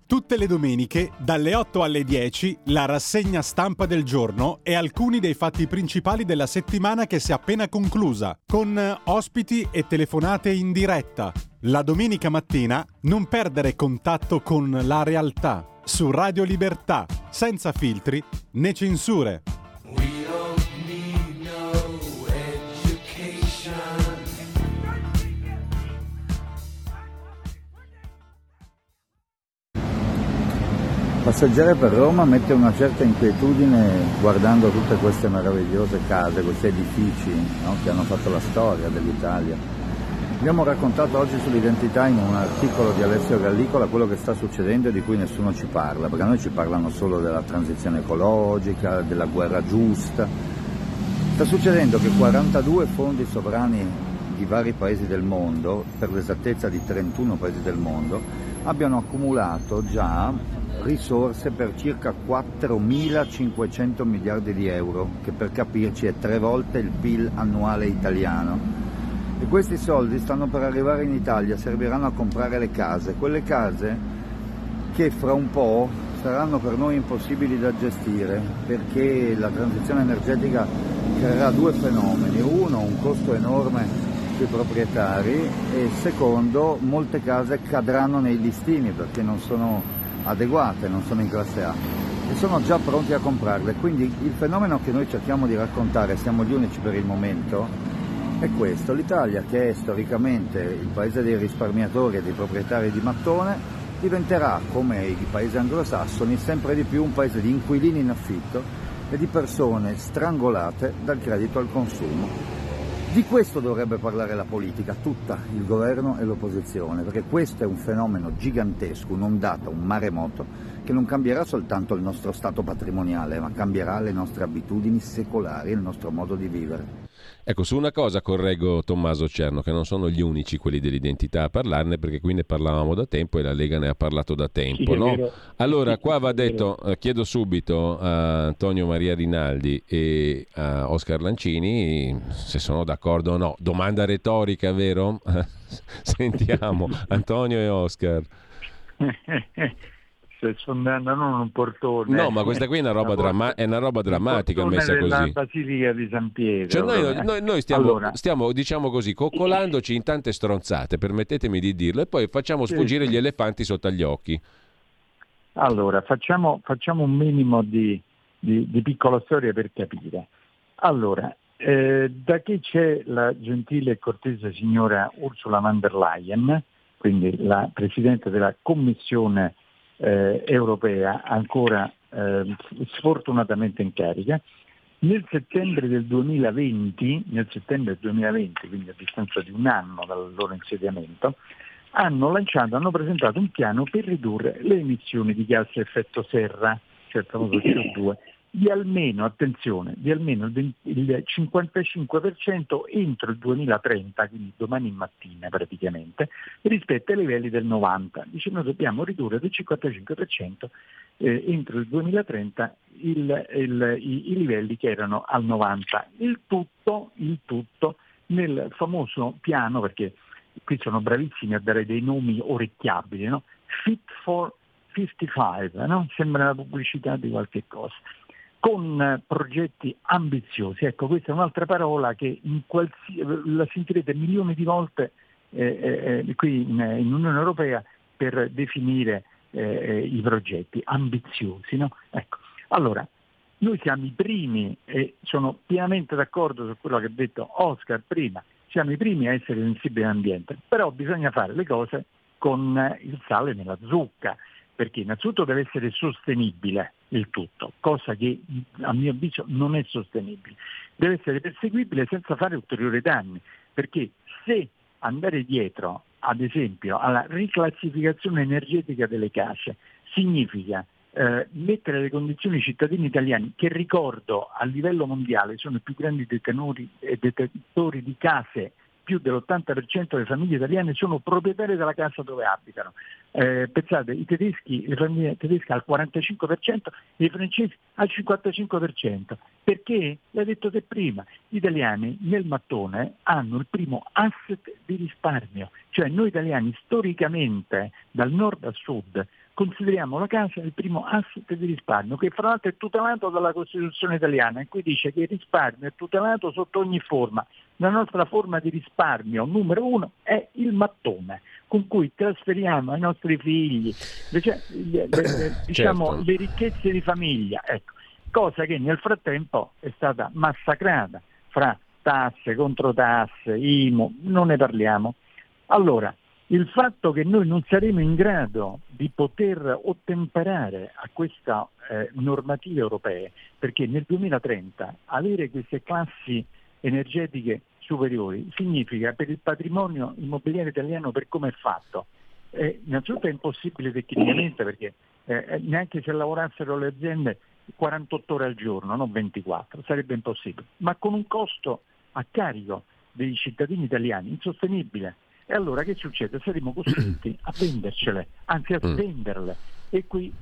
S5: Tutte le domeniche, dalle 8 alle 10, la rassegna stampa del giorno e alcuni dei fatti principali della settimana che si è appena conclusa, con ospiti e telefonate in diretta. La domenica mattina non perdere contatto con la realtà su Radio Libertà, senza filtri né censure.
S6: Passeggiare per Roma mette una certa inquietudine guardando tutte queste meravigliose case, questi edifici no, che hanno fatto la storia dell'Italia. Abbiamo raccontato oggi sull'identità in un articolo di Alessio Gallicola quello che sta succedendo e di cui nessuno ci parla, perché a noi ci parlano solo della transizione ecologica, della guerra giusta. Sta succedendo che 42 fondi sovrani di vari paesi del mondo, per l'esattezza di 31 paesi del mondo, abbiano accumulato già risorse per circa 4.500 miliardi di euro, che per capirci è tre volte il PIL annuale italiano. E questi soldi stanno per arrivare in Italia, serviranno a comprare le case, quelle case che fra un po' saranno per noi impossibili da gestire perché la transizione energetica creerà due fenomeni, uno un costo enorme sui proprietari e secondo molte case cadranno nei listini perché non sono adeguate, non sono in classe A e sono già pronti a comprarle. Quindi il fenomeno che noi cerchiamo di raccontare, siamo gli unici per il momento, è questo. L'Italia, che è storicamente il paese dei risparmiatori e dei proprietari di mattone, diventerà, come i paesi anglosassoni, sempre di più un paese di inquilini in affitto e di persone strangolate dal credito al consumo. Di questo dovrebbe parlare la politica, tutta, il governo e l'opposizione, perché questo è un fenomeno gigantesco, un'ondata, un maremoto, che non cambierà soltanto il nostro stato patrimoniale, ma cambierà le nostre abitudini secolari, il nostro modo di vivere.
S2: Ecco, su una cosa correggo Tommaso Cerno, che non sono gli unici quelli dell'identità a parlarne, perché qui ne parlavamo da tempo e la Lega ne ha parlato da tempo.
S3: Sì,
S2: no? Allora, qua va detto, eh, chiedo subito a Antonio Maria Rinaldi e a Oscar Lancini se sono d'accordo o no. Domanda retorica, vero? [LAUGHS] Sentiamo, [LAUGHS] Antonio e Oscar. [LAUGHS]
S4: Se sono andando in un portone.
S2: No, ma questa qui è una roba, dramma- è una roba drammatica messa
S4: della
S2: così.
S4: Basilica di San Pietro.
S2: Cioè noi,
S4: eh.
S2: noi- noi stiamo,
S4: Allora,
S2: stiamo, diciamo così, coccolandoci in tante stronzate, permettetemi di dirlo, e poi facciamo
S4: Sì,
S2: sfuggire
S4: sì.
S2: gli elefanti sotto agli occhi.
S4: Allora, facciamo, facciamo un minimo di, di- di piccola storia per capire. Allora, eh, da che c'è la gentile e cortese signora Ursula von der Leyen, quindi la Presidente della Commissione eh, europea, ancora eh, sfortunatamente in carica, nel settembre del 2020, nel settembre del 2020, quindi a distanza di un anno dal loro insediamento, hanno lanciato, hanno presentato un piano per ridurre le emissioni di gas a effetto serra, cioè il famoso CO2, di almeno, attenzione, di almeno il 20 il 55% entro il 2030, quindi domani mattina praticamente, rispetto ai livelli del 90. Dice noi dobbiamo ridurre del 55% eh, entro il 2030 il- il- i, i livelli che erano al 90. Il tutto, il tutto nel famoso piano, perché qui sono bravissimi a dare dei nomi orecchiabili, no? Fit for 55, no? sembra la pubblicità di qualche cosa, con progetti ambiziosi. Ecco, questa è un'altra parola che la sentirete milioni di volte eh, eh, eh, qui in, in Unione Europea per definire eh, eh, i progetti ambiziosi. no? Ecco. Allora, noi siamo i primi e sono pienamente d'accordo su quello che ha detto Oscar prima, siamo i primi a essere sensibili all'ambiente, però bisogna fare le cose con il sale nella zucca, perché innanzitutto deve essere sostenibile il tutto, cosa che a mio avviso non è sostenibile. Deve essere perseguibile senza fare ulteriori danni, perché se andare dietro, ad esempio, alla riclassificazione energetica delle case significa eh, mettere le condizioni ai cittadini italiani, che ricordo a livello mondiale sono i più grandi detenori detentori di case, più dell'80% delle famiglie italiane sono proprietarie della casa dove abitano. Eh, pensate, i tedeschi, le famiglie tedesche al 45% e i francesi al 55%. Perché? L'hai detto te prima, gli italiani nel mattone hanno il primo asset di risparmio, cioè noi italiani storicamente dal nord al sud consideriamo la casa il primo asset di risparmio, che fra l'altro è tutelato dalla Costituzione italiana, in cui dice che il risparmio è tutelato sotto ogni forma. La nostra forma di risparmio numero uno è il mattone, con cui trasferiamo ai nostri figli cioè, le- le- le- [COUGHS] diciamo,
S2: Certo.
S4: le ricchezze di famiglia, ecco. cosa che nel frattempo è stata massacrata fra tasse, controtasse, IMU, non ne parliamo. Allora, il fatto che noi non saremo in grado di poter ottemperare a queste eh, normative europee, perché nel 2030 avere queste classi energetiche superiori significa per il patrimonio immobiliare italiano per come è fatto, eh, innanzitutto è impossibile tecnicamente perché eh, neanche se lavorassero le aziende 48 ore al giorno, non 24, sarebbe impossibile, ma con un costo a carico dei cittadini italiani insostenibile. E allora che succede? Saremo costretti a vendercele, anzi a
S2: Mm.
S4: svenderle. E qui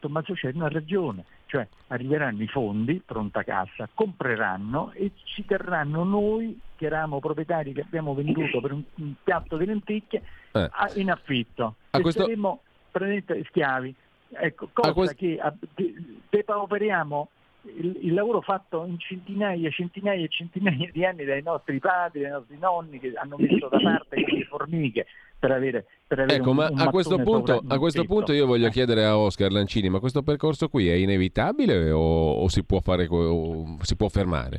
S4: Tommaso Cerno ha ragione, cioè arriveranno i fondi, pronta cassa, compreranno e ci terranno noi che eravamo proprietari che abbiamo venduto per un, un piatto di lenticchie
S2: Eh.
S4: a- in affitto.
S2: A
S4: e
S2: questo-
S4: saremo praticamente schiavi. Ecco, cosa
S2: quest-
S4: che a- de- depauperiamo il, il lavoro fatto in centinaia, centinaia e centinaia di anni dai nostri padri, dai nostri nonni che hanno messo da parte le [COUGHS] formiche per avere, per avere
S2: Ecco,
S4: un,
S2: ma
S4: un
S2: a questo, punto, a questo punto io voglio chiedere a Oscar Lancini, ma questo percorso qui è inevitabile o, o si, può fare, o si può fermare?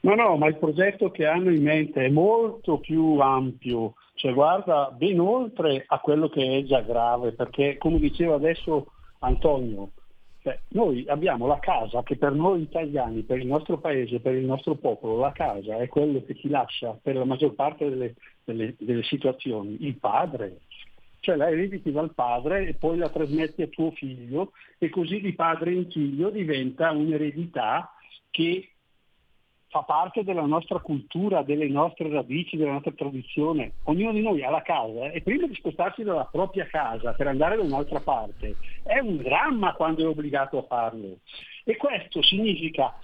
S3: No, no, ma il progetto che hanno in mente è molto più ampio, cioè guarda ben oltre a quello che è già grave, perché come diceva adesso Antonio, Cioè, noi abbiamo la casa che per noi italiani, per il nostro paese, per il nostro popolo, la casa è quello che ti lascia per la maggior parte delle, delle, delle situazioni il padre. Cioè la erediti dal padre e poi la trasmetti a tuo figlio e così di padre in figlio diventa un'eredità che fa parte della nostra cultura, delle nostre radici, della nostra tradizione. Ognuno di noi ha la casa e prima di spostarsi dalla propria casa per andare da un'altra parte è un dramma quando è obbligato a farlo. E questo significa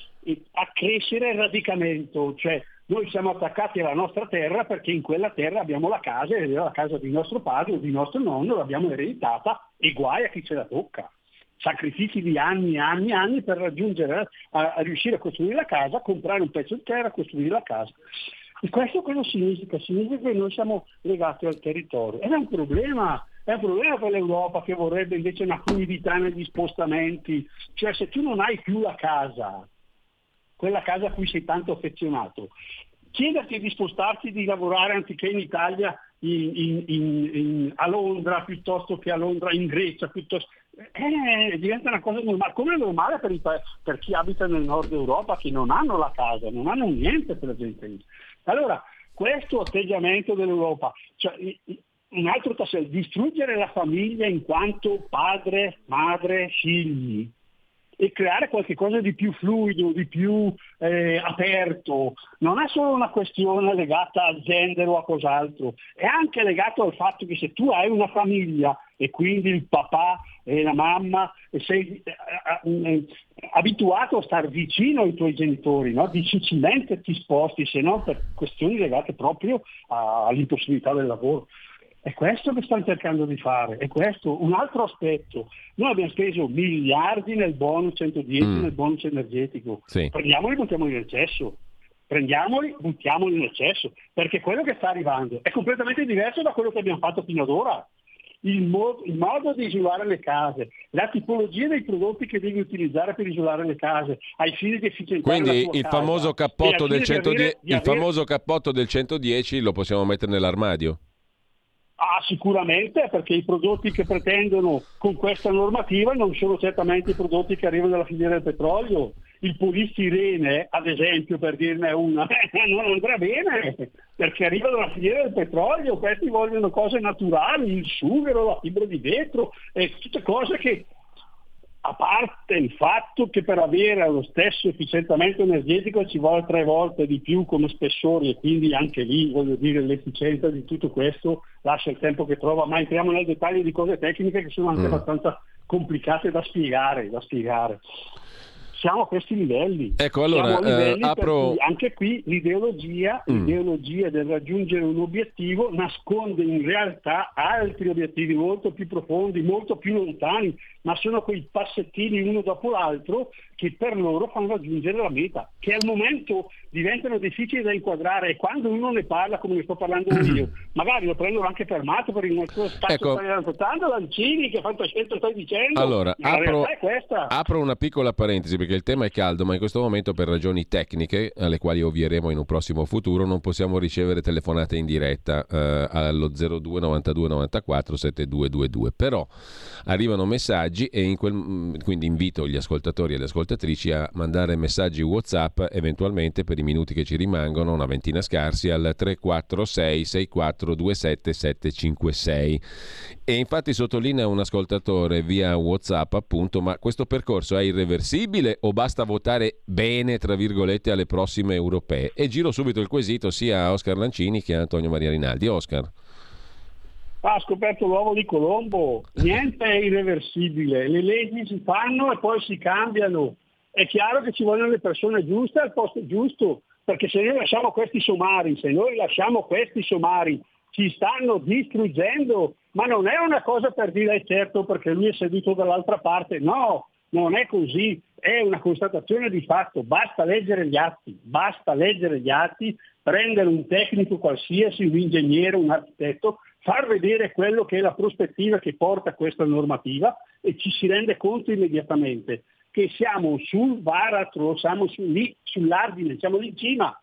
S3: accrescere il radicamento, cioè noi siamo attaccati alla nostra terra perché in quella terra abbiamo la casa ed è la casa di nostro padre o di nostro nonno, l'abbiamo ereditata e guai a chi ce la tocca sacrifici di anni e anni e anni per raggiungere, a, a, riuscire a costruire la casa, comprare un pezzo di terra, costruire la casa. E questo cosa significa? Significa che noi siamo legati al territorio. Ed è un problema, è un problema per l'Europa che vorrebbe invece una fluidità negli spostamenti. Cioè se tu non hai più la casa, quella casa a cui sei tanto affezionato, chiederti di spostarti, di lavorare anziché in Italia in, in, in, a Londra piuttosto che a Londra in Grecia, piuttosto, eh, diventa una cosa normale, come è normale per, i, per, chi abita nel nord Europa che non hanno la casa, non hanno niente per lì. Allora, questo atteggiamento dell'Europa, cioè, un altro tassello, distruggere la famiglia in quanto padre, madre, figli, e creare qualcosa di più fluido, di più eh, aperto. Non è solo una questione legata al gender o a cos'altro, è anche legato al fatto che se tu hai una famiglia e quindi il papà e la mamma e sei eh, eh, eh abituato a stare vicino ai tuoi genitori, no? difficilmente ti sposti se non per questioni legate proprio all'impossibilità del lavoro. È questo che stanno cercando di fare, è questo. Un altro aspetto, noi abbiamo speso miliardi nel bonus 110, mm. nel bonus energetico, sì. prendiamoli e buttiamoli nel cesso, prendiamoli, buttiamoli nel cesso, perché quello che sta arrivando è completamente diverso da quello che abbiamo fatto fino ad ora. Il, mo- il, modo di isolare le case, la tipologia dei prodotti che devi utilizzare per isolare le case, ai fini di efficientare
S2: Quindi il, famoso cappotto, del 110, avere, il avere... famoso cappotto del 110 lo possiamo mettere nell'armadio?
S3: Ah, sicuramente, perché i prodotti che pretendono con questa normativa non sono certamente i prodotti che arrivano dalla filiera del petrolio. Il polistirene, ad esempio, per dirne una, [LAUGHS] non andrà bene, perché arriva dalla filiera del petrolio, questi vogliono cose naturali, il sughero, la fibra di vetro, e tutte cose che a parte il fatto che per avere lo stesso efficientamento energetico ci vuole tre volte di più come spessori e quindi anche lì voglio dire l'efficienza di tutto questo lascia il tempo che trova, ma entriamo nel dettaglio di cose tecniche che sono anche mm. abbastanza complicate da spiegare, da spiegare siamo a questi livelli.
S2: Ecco, allora, livelli eh, apro...
S3: anche qui l'ideologia, mm. l'ideologia del raggiungere un obiettivo nasconde in realtà altri obiettivi molto più profondi, molto più lontani, ma sono quei passettini uno dopo l'altro che per loro fanno raggiungere la meta, che al momento diventano difficili da inquadrare e quando uno ne parla come ne sto parlando io, magari lo prendono anche fermato per il nostro spazio ecco. raccontando, Lancini, che fantascienza stai dicendo?
S2: Allora, apro, apro una piccola parentesi perché il tema è caldo, ma in questo momento per ragioni tecniche, alle quali ovvieremo in un prossimo futuro, non possiamo ricevere telefonate in diretta eh, allo 02 92 94 7222, però arrivano messaggi e in quel, mm, quindi invito gli ascoltatori e le ascoltatrici a mandare messaggi WhatsApp eventualmente per i minuti che ci rimangono, una ventina scarsi, al 346 6427 756. E infatti sottolinea un ascoltatore via WhatsApp appunto, ma questo percorso è irreversibile o basta votare bene, tra virgolette, alle prossime europee? E giro subito il quesito sia a Oscar Lancini che a Antonio Maria Rinaldi. Oscar
S3: ha scoperto l'uovo di Colombo, niente è irreversibile, le leggi si fanno e poi si cambiano. È chiaro che ci vogliono le persone giuste al posto giusto, perché se noi lasciamo questi somari, se noi lasciamo questi somari, ci stanno distruggendo, ma non è una cosa per dire è certo perché lui è seduto dall'altra parte, no, non è così, è una constatazione di fatto, basta leggere gli atti, basta leggere gli atti, prendere un tecnico qualsiasi, un ingegnere, un architetto, far vedere quello che è la prospettiva che porta questa normativa e ci si rende conto immediatamente che siamo sul baratro, siamo su, lì sull'ardine, siamo lì in cima,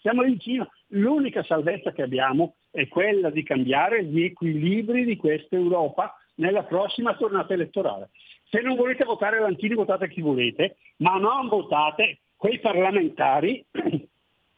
S3: siamo lì in cima. L'unica salvezza che abbiamo è quella di cambiare gli equilibri di questa Europa nella prossima tornata elettorale. Se non volete votare Lantini votate chi volete, ma non votate quei parlamentari.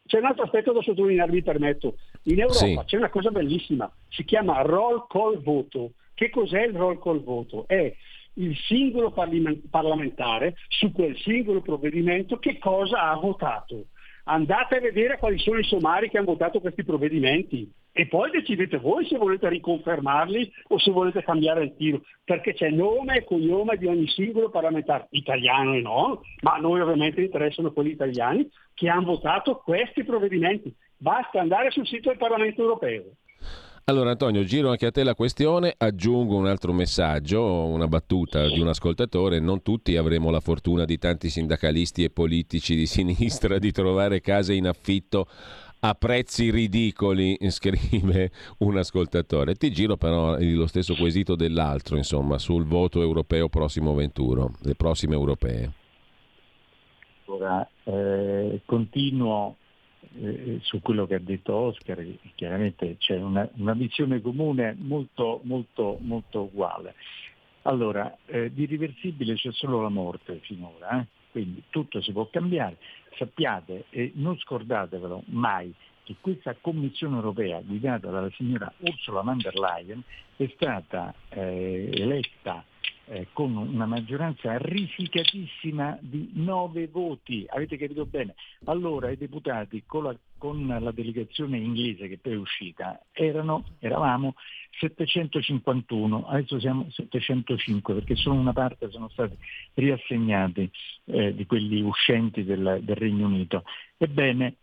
S3: C'è un altro aspetto da sottolineare, vi permetto. In Europa sì. c'è una cosa bellissima, si chiama roll call voto. Che cos'è il roll call voto? È il singolo parlamentare su quel singolo provvedimento che cosa ha votato. Andate a vedere quali sono i somari che hanno votato questi provvedimenti e poi decidete voi se volete riconfermarli o se volete cambiare il tiro, perché c'è nome e cognome di ogni singolo parlamentare, italiano e no, ma a noi ovviamente interessano quelli italiani che hanno votato questi provvedimenti. Basta andare sul sito del Parlamento europeo.
S2: Allora Antonio, giro anche a te la questione, aggiungo un altro messaggio, una battuta di un ascoltatore, non tutti avremo la fortuna di tanti sindacalisti e politici di sinistra di trovare case in affitto a prezzi ridicoli, [LAUGHS] scrive un ascoltatore. Ti giro però lo stesso quesito dell'altro, insomma, sul voto europeo prossimo 21, le prossime europee.
S4: Ora, eh, continuo eh, su quello che ha detto Oscar, chiaramente c'è una, una visione comune molto, molto, molto uguale. Allora, eh, di riversibile c'è solo la morte finora, eh? Quindi tutto si può cambiare. Sappiate e non scordatevelo mai che questa Commissione europea guidata dalla signora Ursula von der Leyen è stata eh, eletta eh, con una maggioranza risicatissima di nove voti. Avete capito bene? Allora i deputati con la, con la delegazione inglese che poi è uscita erano, eravamo 751, adesso siamo 705 perché solo una parte sono stati riassegnati eh, di quelli uscenti del, del Regno Unito. Ebbene,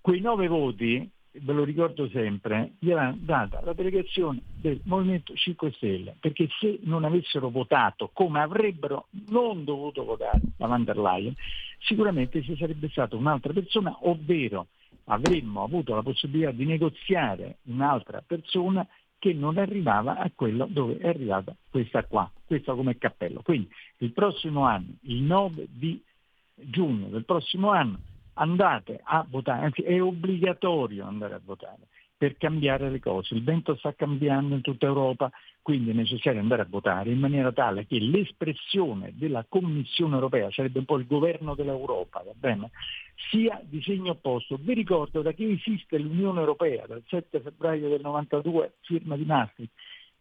S4: quei nove voti ve lo ricordo sempre, gliel'ha data la delegazione del Movimento 5 Stelle, perché se non avessero votato come avrebbero non dovuto votare la van der Leyen, sicuramente ci sarebbe stata un'altra persona, ovvero avremmo avuto la possibilità di negoziare un'altra persona che non arrivava a quello dove è arrivata questa qua, questa come cappello. Quindi il prossimo anno, il 9 di giugno del prossimo anno, andate a votare, anzi è obbligatorio andare a votare per cambiare le cose. Il vento sta cambiando in tutta Europa, quindi è necessario andare a votare in maniera tale che l'espressione della Commissione europea, sarebbe un po' il governo dell'Europa, sia di segno opposto. Vi ricordo da che esiste l'Unione Europea, dal 7 febbraio del 92, firma di Maastricht,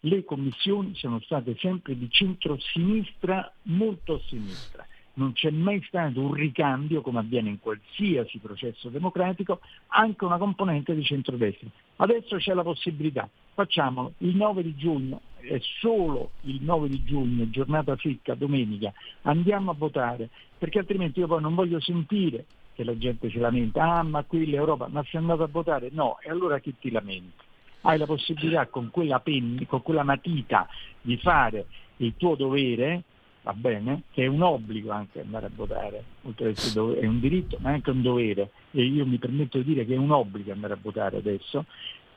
S4: le commissioni sono state sempre di centro-sinistra, molto a sinistra non c'è mai stato un ricambio, come avviene in qualsiasi processo democratico, anche una componente di centrodestra. Adesso c'è la possibilità, facciamolo il 9 di giugno, è solo il 9 di giugno, giornata secca, domenica, andiamo a votare, perché altrimenti io poi non voglio sentire che la gente si lamenta, ah ma qui l'Europa, ma sei andato a votare? No, e allora chi ti lamenta? Hai la possibilità con quella penna, con quella matita di fare il tuo dovere, va bene, che è un obbligo anche andare a votare, oltre che è un diritto, ma è anche un dovere, e io mi permetto di dire che è un obbligo andare a votare adesso,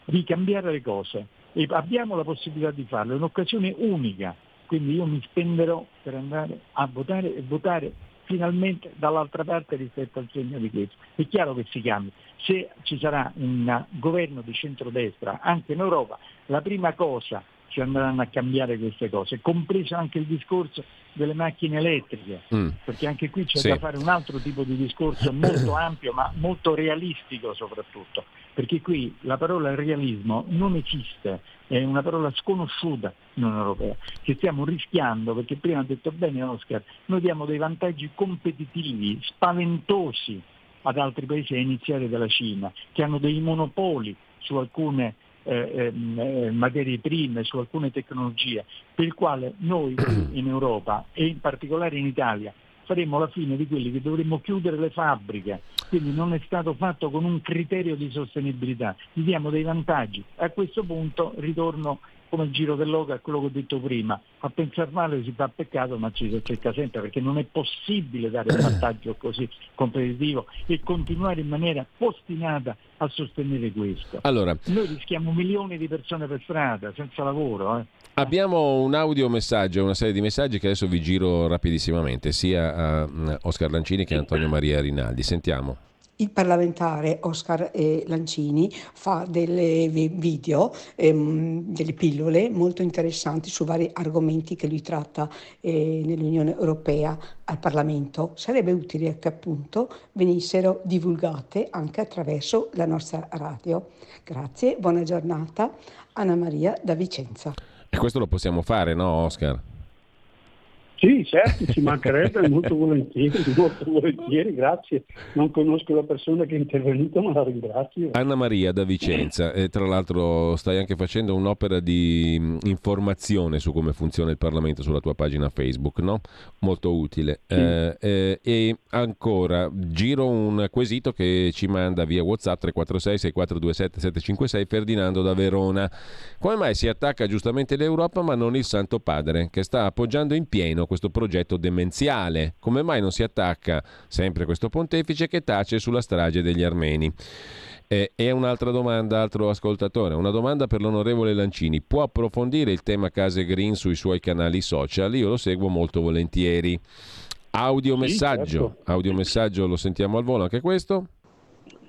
S4: di cambiare le cose. E abbiamo la possibilità di farlo, è un'occasione unica, quindi io mi spenderò per andare a votare e votare finalmente dall'altra parte rispetto al segno di questo. È chiaro che si cambia. Se ci sarà un governo di centrodestra anche in Europa, la prima cosa ci andranno a cambiare queste cose, compreso anche il discorso delle macchine elettriche, mm. perché anche qui c'è sì. da fare un altro tipo di discorso molto [CLEARS THROAT] ampio ma molto realistico soprattutto, perché qui la parola realismo non esiste, è una parola sconosciuta in Unione Europea, che stiamo rischiando, perché prima ha detto bene Oscar, noi diamo dei vantaggi competitivi spaventosi ad altri paesi, a iniziare dalla Cina, che hanno dei monopoli su alcune eh, ehm, eh, materie prime, su alcune tecnologie, per il quale noi [CLEARS THROAT] in Europa e in particolare in Italia faremo la fine di quelli che dovremmo chiudere le fabbriche, quindi non è stato fatto con un criterio di sostenibilità, gli diamo dei vantaggi. A questo punto ritorno come il giro dell'oca a quello che ho detto prima, a pensare male si fa peccato ma ci si azzecca sempre perché non è possibile dare un [CLEARS THROAT] vantaggio così competitivo e continuare in maniera ostinata a sostenere questo.
S2: Allora,
S4: Noi rischiamo milioni di persone per strada senza lavoro. Eh.
S2: Abbiamo un audio messaggio, una serie di messaggi che adesso vi giro rapidissimamente, sia a Oscar Lancini che a Antonio Maria Rinaldi. Sentiamo.
S7: Il parlamentare Oscar eh, Lancini fa delle video, ehm, delle pillole molto interessanti su vari argomenti che lui tratta eh, nell'Unione Europea al Parlamento. Sarebbe utile che appunto venissero divulgate anche attraverso la nostra radio. Grazie, buona giornata. Anna Maria da Vicenza.
S2: E questo lo possiamo fare, no Oscar?
S3: Sì, certo, ci mancherebbe [LAUGHS] molto volentieri, molto volentieri, grazie. Non conosco la persona che è intervenuta, ma la ringrazio.
S2: Anna Maria da Vicenza, e tra l'altro stai anche facendo un'opera di mm, informazione su come funziona il Parlamento sulla tua pagina Facebook, no? Molto utile. Sì. Eh, eh, e ancora, giro un quesito che ci manda via WhatsApp 346 6427 756 Ferdinando da Verona. Come mai si attacca giustamente l'Europa ma non il Santo Padre, che sta appoggiando in pieno questo progetto demenziale. Come mai non si attacca sempre questo pontefice che tace sulla strage degli armeni? E un'altra domanda, altro ascoltatore, una domanda per l'onorevole Lancini. Può approfondire il tema case green sui suoi canali social? Io lo seguo molto volentieri. Audio messaggio, sì, certo. audio messaggio lo sentiamo al volo anche questo?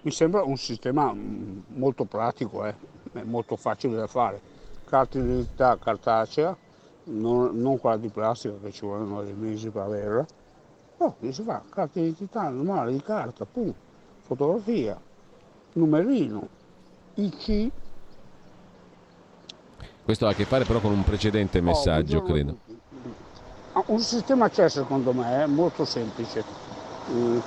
S8: Mi sembra un sistema mm, molto pratico, eh? molto facile da fare. Carta d'identità cartacea, non, non quella di plastica che ci vogliono dei mesi per averla, no, si fa carta di identità normale di carta, pum, fotografia, numerino, IC.
S2: Questo ha a che fare però con un precedente messaggio, oh, credo.
S8: Un sistema c'è secondo me, è molto semplice. Mm.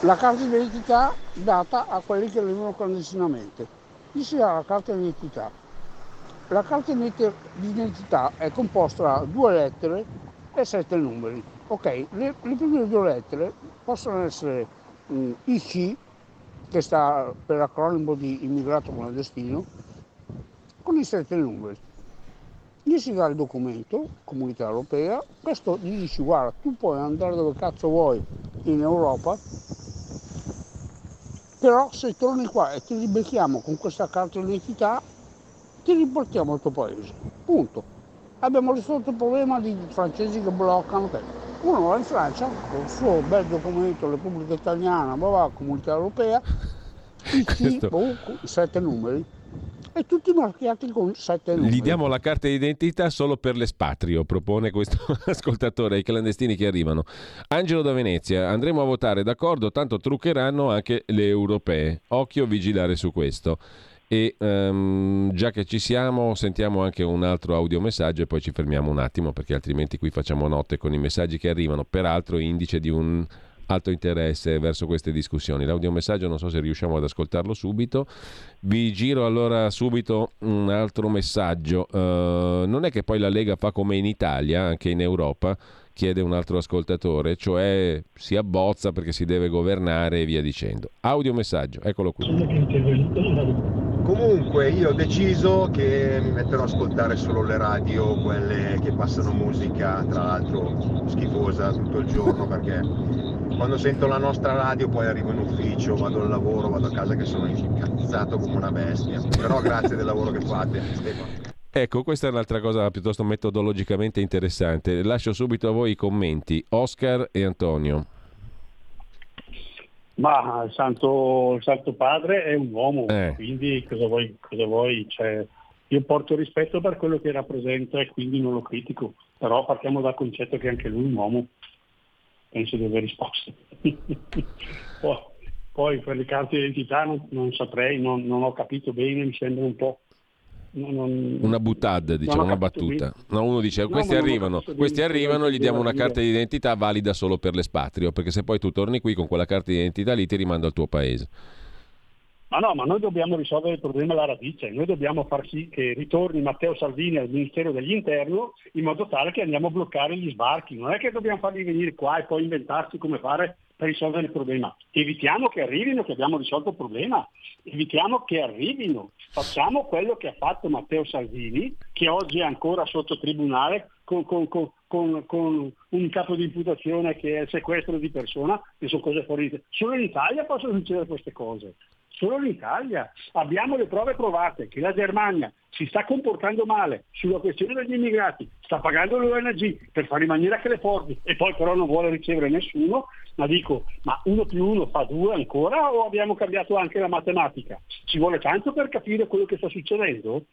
S8: La carta di identità data a quelli che vivono clandestinamente. Gli si dà la carta di identità la carta di identità è composta da due lettere e sette numeri. Ok, le, le prime due lettere possono essere mh, mm, IC, che sta per l'acronimo di immigrato clandestino, con i sette numeri. Gli si dà il documento, Comunità Europea, questo gli dice guarda, tu puoi andare dove cazzo vuoi in Europa, però se torni qua e ti ribecchiamo con questa carta di ti riportiamo al tuo paese. Punto. Abbiamo risolto il problema di francesi che bloccano. Uno va in Francia con il suo bel documento Repubblica Italiana, va Comunità Europea, [LAUGHS] PC, boh, sette numeri e tutti marchiati con sette numeri.
S2: Gli diamo la carta d'identità solo per l'espatrio, propone questo [LAUGHS] ascoltatore ai clandestini che arrivano. Angelo da Venezia, andremo a votare d'accordo, tanto truccheranno anche le europee. Occhio vigilare su questo. E um, già che ci siamo, sentiamo anche un altro audiomessaggio e poi ci fermiamo un attimo perché altrimenti qui facciamo notte con i messaggi che arrivano, peraltro indice di un alto interesse verso queste discussioni. L'audiomessaggio non so se riusciamo ad ascoltarlo subito. Vi giro allora subito un altro messaggio. Uh, non è che poi la Lega fa come in Italia, anche in Europa, chiede un altro ascoltatore, cioè si abbozza perché si deve governare e via dicendo. Audiomessaggio, eccolo qui.
S9: Comunque io ho deciso che mi metterò ad ascoltare solo le radio, quelle che passano musica, tra l'altro schifosa tutto il giorno [LAUGHS] perché quando sento la nostra radio poi arrivo in ufficio, vado al lavoro, vado a casa che sono incazzato come una bestia. Però grazie del lavoro che fate, Stefano.
S2: Ecco, questa è un'altra cosa piuttosto metodologicamente interessante. Lascio subito a voi i commenti. Oscar e Antonio.
S3: Ma il Santo, il Santo Padre è un uomo, eh. quindi cosa vuoi? Cosa vuoi? Cioè, io porto rispetto per quello che rappresenta e quindi non lo critico, però partiamo dal concetto che anche lui è un uomo, penso di aver risposto. [LAUGHS] poi, poi, per le carte d'identità non, non saprei, non, non ho capito bene, mi sembra un po'
S2: non, una buttata, diciamo, una battuta. No, uno dice no, questi arrivano, questi arrivano, gli diamo una carta di identità valida solo per l'espatrio, perché se poi tu torni qui con quella carta di identità lì ti rimando al tuo paese.
S3: Ma no, ma noi dobbiamo risolvere il problema alla radice, noi dobbiamo far sì che ritorni Matteo Salvini al Ministero dell'Interno in modo tale che andiamo a bloccare gli sbarchi, non è che dobbiamo farli venire qua e poi inventarsi come fare per risolvere il problema. Evitiamo che arrivino, che abbiamo risolto il problema, evitiamo che arrivino, facciamo quello che ha fatto Matteo Salvini, che oggi è ancora sotto tribunale con, con, con, con un capo di imputazione che è il sequestro di persona, che sono cose fuori. Solo in Italia possono succedere queste cose. Solo l'Italia. Abbiamo le prove provate che la Germania si sta comportando male sulla questione degli immigrati, sta pagando l'ONG per fare in maniera che le porti e poi però non vuole ricevere nessuno, ma dico, ma uno più uno fa due ancora o abbiamo cambiato anche la matematica? Ci vuole tanto per capire quello che sta succedendo?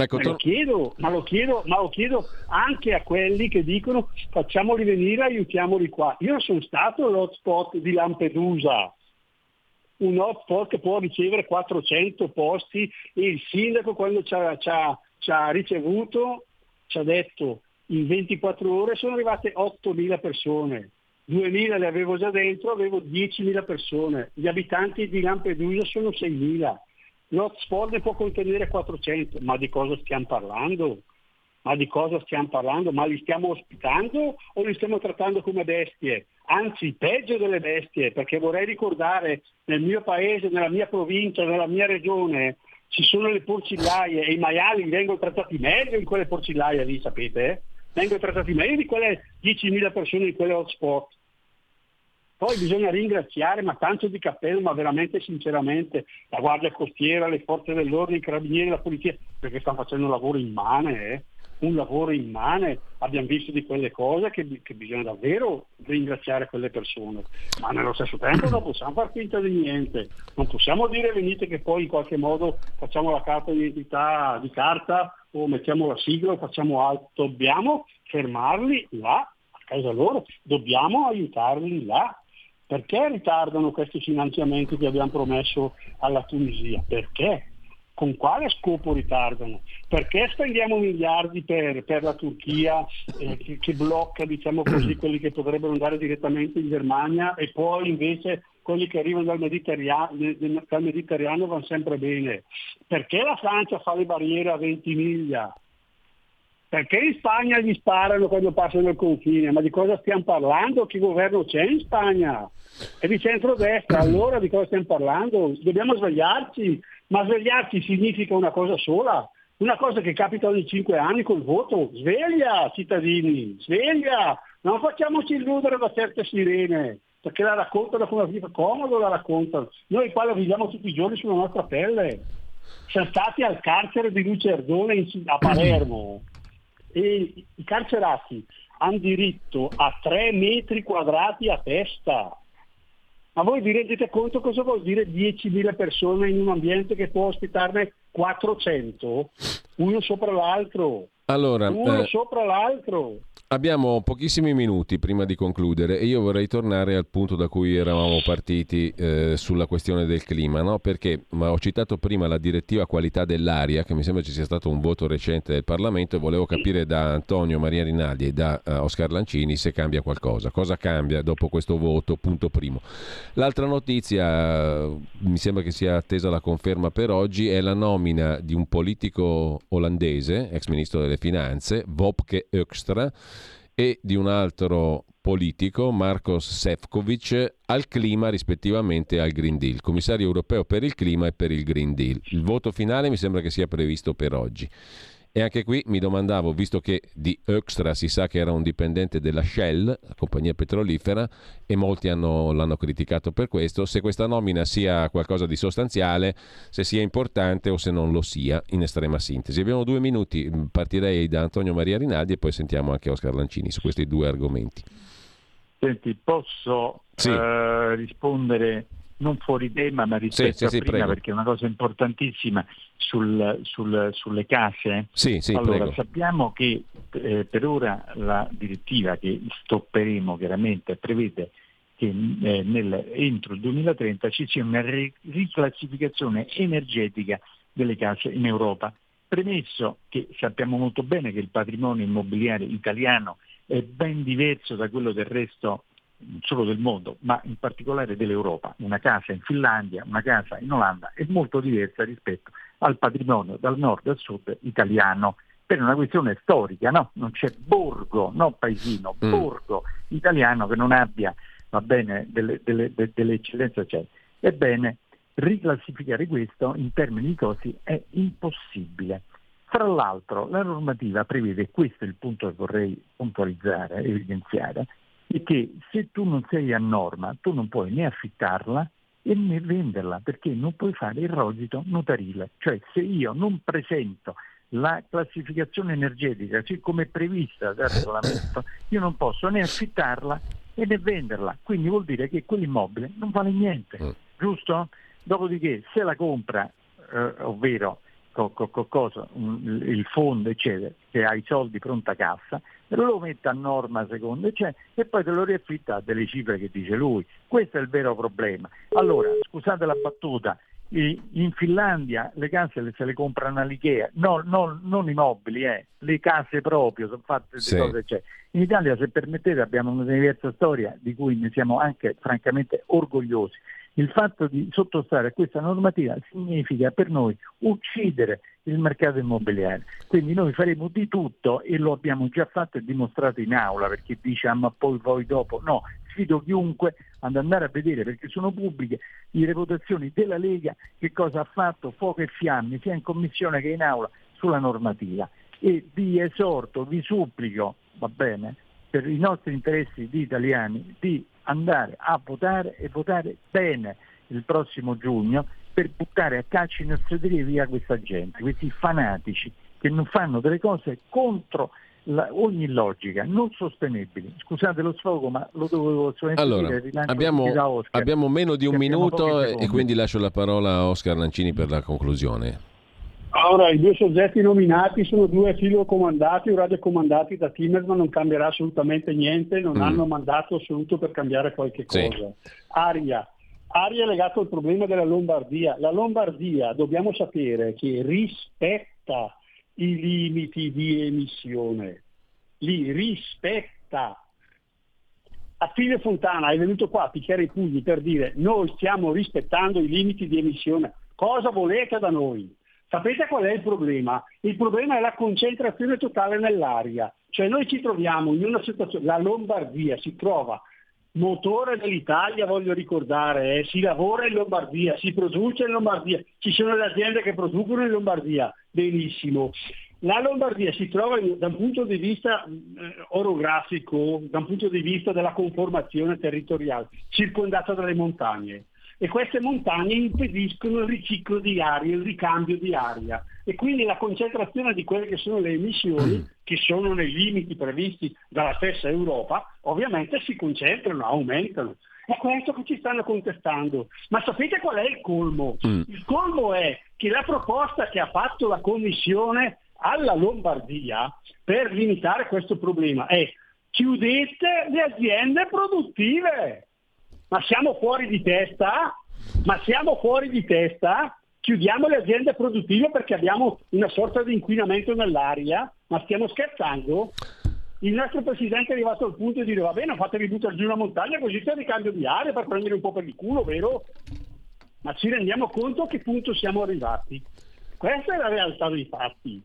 S3: Ecco, lo chiedo, ma, lo chiedo, ma lo chiedo anche a quelli che dicono facciamoli venire, aiutiamoli qua. Io sono stato all'hotspot di Lampedusa, un hotspot può ricevere 400 posti e il sindaco quando ci ha, ci ha, ci ha ricevuto ci ha detto in 24 ore sono arrivate 8.000 persone. 2.000 le avevo già dentro, avevo 10.000 persone. Gli abitanti di Lampedusa sono 6.000. L'hotspot ne può contenere 400, ma di cosa stiamo parlando? Ma di cosa stiamo parlando? Ma li stiamo ospitando o li stiamo trattando come bestie? Anzi, peggio delle bestie, perché vorrei ricordare nel mio paese, nella mia provincia, nella mia regione, ci sono le porcillaie e i maiali vengono trattati meglio in quelle porcillaie lì, sapete? Vengono trattati meglio di quelle 10.000 persone in quelle hotspot. Poi bisogna ringraziare, ma tanto di cappello, ma veramente sinceramente, la Guardia Costiera, le forze dell'ordine, i carabinieri, la polizia, perché stanno facendo un lavoro immane, eh? Un lavoro immane, abbiamo visto di quelle cose che, che, bisogna davvero ringraziare quelle persone, ma nello stesso tempo non possiamo far finta di niente, non possiamo dire venite che poi in qualche modo facciamo la carta di identità di carta o mettiamo la sigla o facciamo altro, dobbiamo fermarli là a casa loro, dobbiamo aiutarli là. Perché ritardano questi finanziamenti che abbiamo promesso alla Tunisia? Perché? Con quale scopo ritardano? Perché spendiamo miliardi per, per la Turchia eh, che, che, blocca diciamo così, [CLEARS THROAT] quelli che potrebbero andare direttamente in Germania e poi invece quelli che arrivano dal Mediterraneo, dal Mediterraneo vanno sempre bene? Perché la Francia fa le barriere a 20 miglia? Perché in Spagna gli sparano quando passano il confine? Ma di cosa stiamo parlando? Che governo c'è in Spagna? È di centrodestra, allora di cosa stiamo parlando? Dobbiamo svegliarci, ma svegliarci significa una cosa sola, una cosa che capita ogni cinque anni col voto. Sveglia, cittadini, sveglia! Non facciamoci illudere da certe sirene, perché la raccontano come vita comodo, la raccontano. Noi qua la viviamo tutti i giorni sulla nostra pelle. Siamo stati al carcere di Lucerdone a [CLEARS THROAT] Palermo e i carcerati hanno diritto a 3 metri quadrati a testa. Ma voi vi rendete conto cosa vuol dire 10.000 persone in un ambiente che può ospitarne 400, uno sopra l'altro?
S2: Allora,
S3: uno eh, sopra l'altro.
S2: Abbiamo pochissimi minuti prima di concludere e io vorrei tornare al punto da cui eravamo partiti eh, sulla questione del clima, no? perché ho citato prima la direttiva qualità dell'aria, che mi sembra ci sia stato un voto recente del Parlamento e volevo capire da Antonio Maria Rinaldi e da uh, Oscar Lancini se cambia qualcosa. Cosa cambia dopo questo voto? Punto primo. L'altra notizia, mi sembra che sia attesa la conferma per oggi, è la nomina di un politico olandese, ex ministro delle Finanze, Wopke Ökstra, e di un altro politico, Marcos Sefcovic, al clima rispettivamente al Green Deal, commissario europeo per il clima e per il Green Deal. Il voto finale mi sembra che sia previsto per oggi. E anche qui mi domandavo, visto che di Extra si sa che era un dipendente della Shell, la compagnia petrolifera, e molti hanno, l'hanno criticato per questo, se questa nomina sia qualcosa di sostanziale, se sia importante o se non lo sia, in estrema sintesi. Abbiamo due minuti, partirei da Antonio Maria Rinaldi e poi sentiamo anche Oscar Lancini su questi due argomenti.
S4: Senti, posso sì. uh, rispondere non fuori tema ma rispetto sì, sì, a prima perché è una cosa importantissima sul, sul, sulle case.
S2: Sì, sì,
S4: allora
S2: prego.
S4: sappiamo che eh, per ora la direttiva che stopperemo chiaramente prevede che eh, nel, entro il 2030 ci sia una riclassificazione energetica delle case in Europa. Premesso che sappiamo molto bene che il patrimonio immobiliare italiano è ben diverso da quello del resto non solo del mondo, ma in particolare dell'Europa. Una casa in Finlandia, una casa in Olanda è molto diversa rispetto al patrimonio dal nord al sud italiano, per una questione storica, no? Non c'è borgo, no paesino, mm. borgo italiano che non abbia va bene, delle, delle, delle eccellenze c'è. Ebbene, riclassificare questo in termini di costi è impossibile. Tra l'altro la normativa prevede, questo è il punto che vorrei puntualizzare, evidenziare, è che se tu non sei a norma tu non puoi né affittarla e venderla perché non puoi fare il rosito notarile, cioè se io non presento la classificazione energetica così come prevista dal regolamento, io non posso né affittarla né venderla, quindi vuol dire che quell'immobile non vale niente, mm. giusto? Dopodiché se la compra, eh, ovvero co, co, co, cosa, il fondo eccetera, che ha i soldi pronta cassa, lo mette a norma secondo eccetera, e poi te lo riaffitta a delle cifre che dice lui. Questo è il vero problema. Allora, scusate la battuta, in Finlandia le case se le comprano all'Ikea, no, no, non i mobili, eh, le case proprio, sono fatte sì. cose c'è. In Italia, se permettete, abbiamo una diversa storia di cui ne siamo anche francamente orgogliosi. Il fatto di sottostare a questa normativa significa per noi uccidere il mercato immobiliare. Quindi noi faremo di tutto e lo abbiamo già fatto e dimostrato in aula perché diciamo ma poi voi dopo. No, sfido chiunque ad andare a vedere perché sono pubbliche le reputazioni della Lega che cosa ha fatto fuoco e fiamme sia in commissione che in aula sulla normativa e vi esorto, vi supplico, va bene, per i nostri interessi di italiani di andare a votare e votare bene il prossimo giugno per buttare a calci in osseteria via questa gente, questi fanatici che non fanno delle cose contro la, ogni logica, non sostenibili. Scusate lo sfogo, ma lo dovevo solamente
S2: allora, dire. Abbiamo, abbiamo, meno di un minuto e quindi lascio la parola a Oscar Lancini per la conclusione.
S3: Ora, i due soggetti nominati sono due filocomandati o radiocomandati da Timmer, ma non cambierà assolutamente niente, non mm. hanno mandato assoluto per cambiare qualche cosa. Sì. Aria. Aria è legato al problema della Lombardia. La Lombardia dobbiamo sapere che rispetta i limiti di emissione, li rispetta. A fine Fontana è venuto qua a picchiare i pugni per dire noi stiamo rispettando i limiti di emissione. Cosa volete da noi? Sapete qual è il problema? Il problema è la concentrazione totale nell'aria. Cioè noi ci troviamo in una situazione, la Lombardia si trova motore dell'Italia, voglio ricordare, eh, si lavora in Lombardia, si produce in Lombardia, ci sono le aziende che producono in Lombardia, benissimo. La Lombardia si trova da un punto di vista eh, orografico, da un punto di vista della conformazione territoriale, circondata dalle montagne e queste montagne impediscono il riciclo di aria, il ricambio di aria e quindi la concentrazione di quelle che sono le emissioni, mm. che sono nei limiti previsti dalla stessa Europa, ovviamente si concentrano, aumentano. È questo che ci stanno contestando. Ma sapete qual è il colmo? Mm. Il colmo è che la proposta che ha fatto la Commissione alla Lombardia per limitare questo problema è chiudete le aziende produttive. Ma siamo fuori di testa? Ma siamo fuori di testa? Chiudiamo le aziende produttive perché abbiamo una sorta di inquinamento nell'aria? Ma stiamo scherzando? Il nostro presidente è arrivato al punto di dire va bene, fatevi buttare giù una montagna così c'è ricambio di aria per prendere un po' per il culo, vero? Ma ci rendiamo conto a che punto siamo arrivati? Questa è la realtà dei fatti.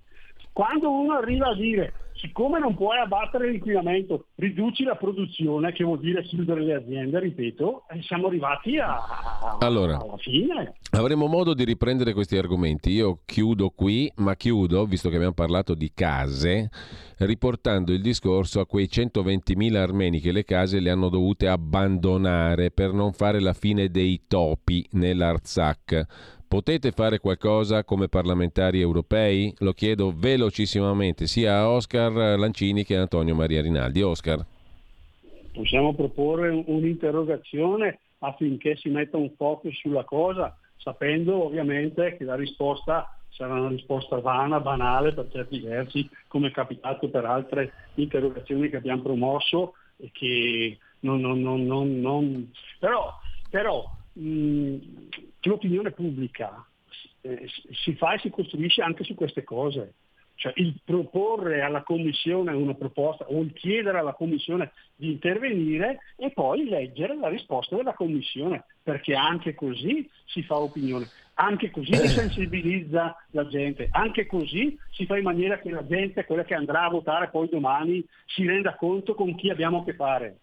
S3: Quando uno arriva a dire siccome non puoi abbattere l'inquinamento, riduci la produzione, che vuol dire chiudere le aziende, ripeto, e siamo arrivati a,
S2: allora,
S3: alla fine.
S2: Avremo modo di riprendere questi argomenti. Io chiudo qui, ma chiudo, visto che abbiamo parlato di case, riportando il discorso a quei 120.000 armeni che le case le hanno dovute abbandonare per non fare la fine dei topi nell'Arzak Potete fare qualcosa come parlamentari europei? Lo chiedo velocissimamente sia a Oscar Lancini che a Antonio Maria Rinaldi. Oscar.
S3: Possiamo proporre un'interrogazione affinché si metta un focus sulla cosa, sapendo ovviamente che la risposta sarà una risposta vana, banale per certi versi, come è capitato per altre interrogazioni che abbiamo promosso e che non, non, non, non però, però mh, l'opinione pubblica eh, si fa e si costruisce anche su queste cose. Cioè il proporre alla Commissione una proposta o il chiedere alla Commissione di intervenire e poi leggere la risposta della Commissione, perché anche così si fa opinione, anche così si sensibilizza la gente, anche così si fa in maniera che la gente, quella che andrà a votare poi domani, si renda conto con chi abbiamo a che fare.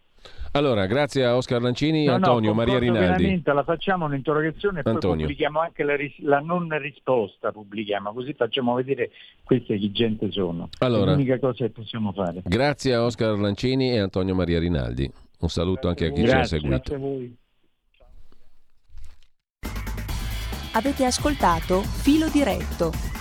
S2: Allora, grazie a Oscar Lancini, no, Antonio,
S4: no,
S2: Maria Rinaldi.
S4: La facciamo un'interrogazione e poi pubblichiamo anche la, ris- la, non risposta, pubblichiamo, così facciamo vedere queste chi gente sono.
S2: Allora,
S4: È l'unica cosa che possiamo fare.
S2: Grazie a Oscar Lancini e Antonio Maria Rinaldi. Un saluto grazie anche a chi grazie, ci ha seguito.
S3: Grazie a voi.
S1: Avete ascoltato Filo Diretto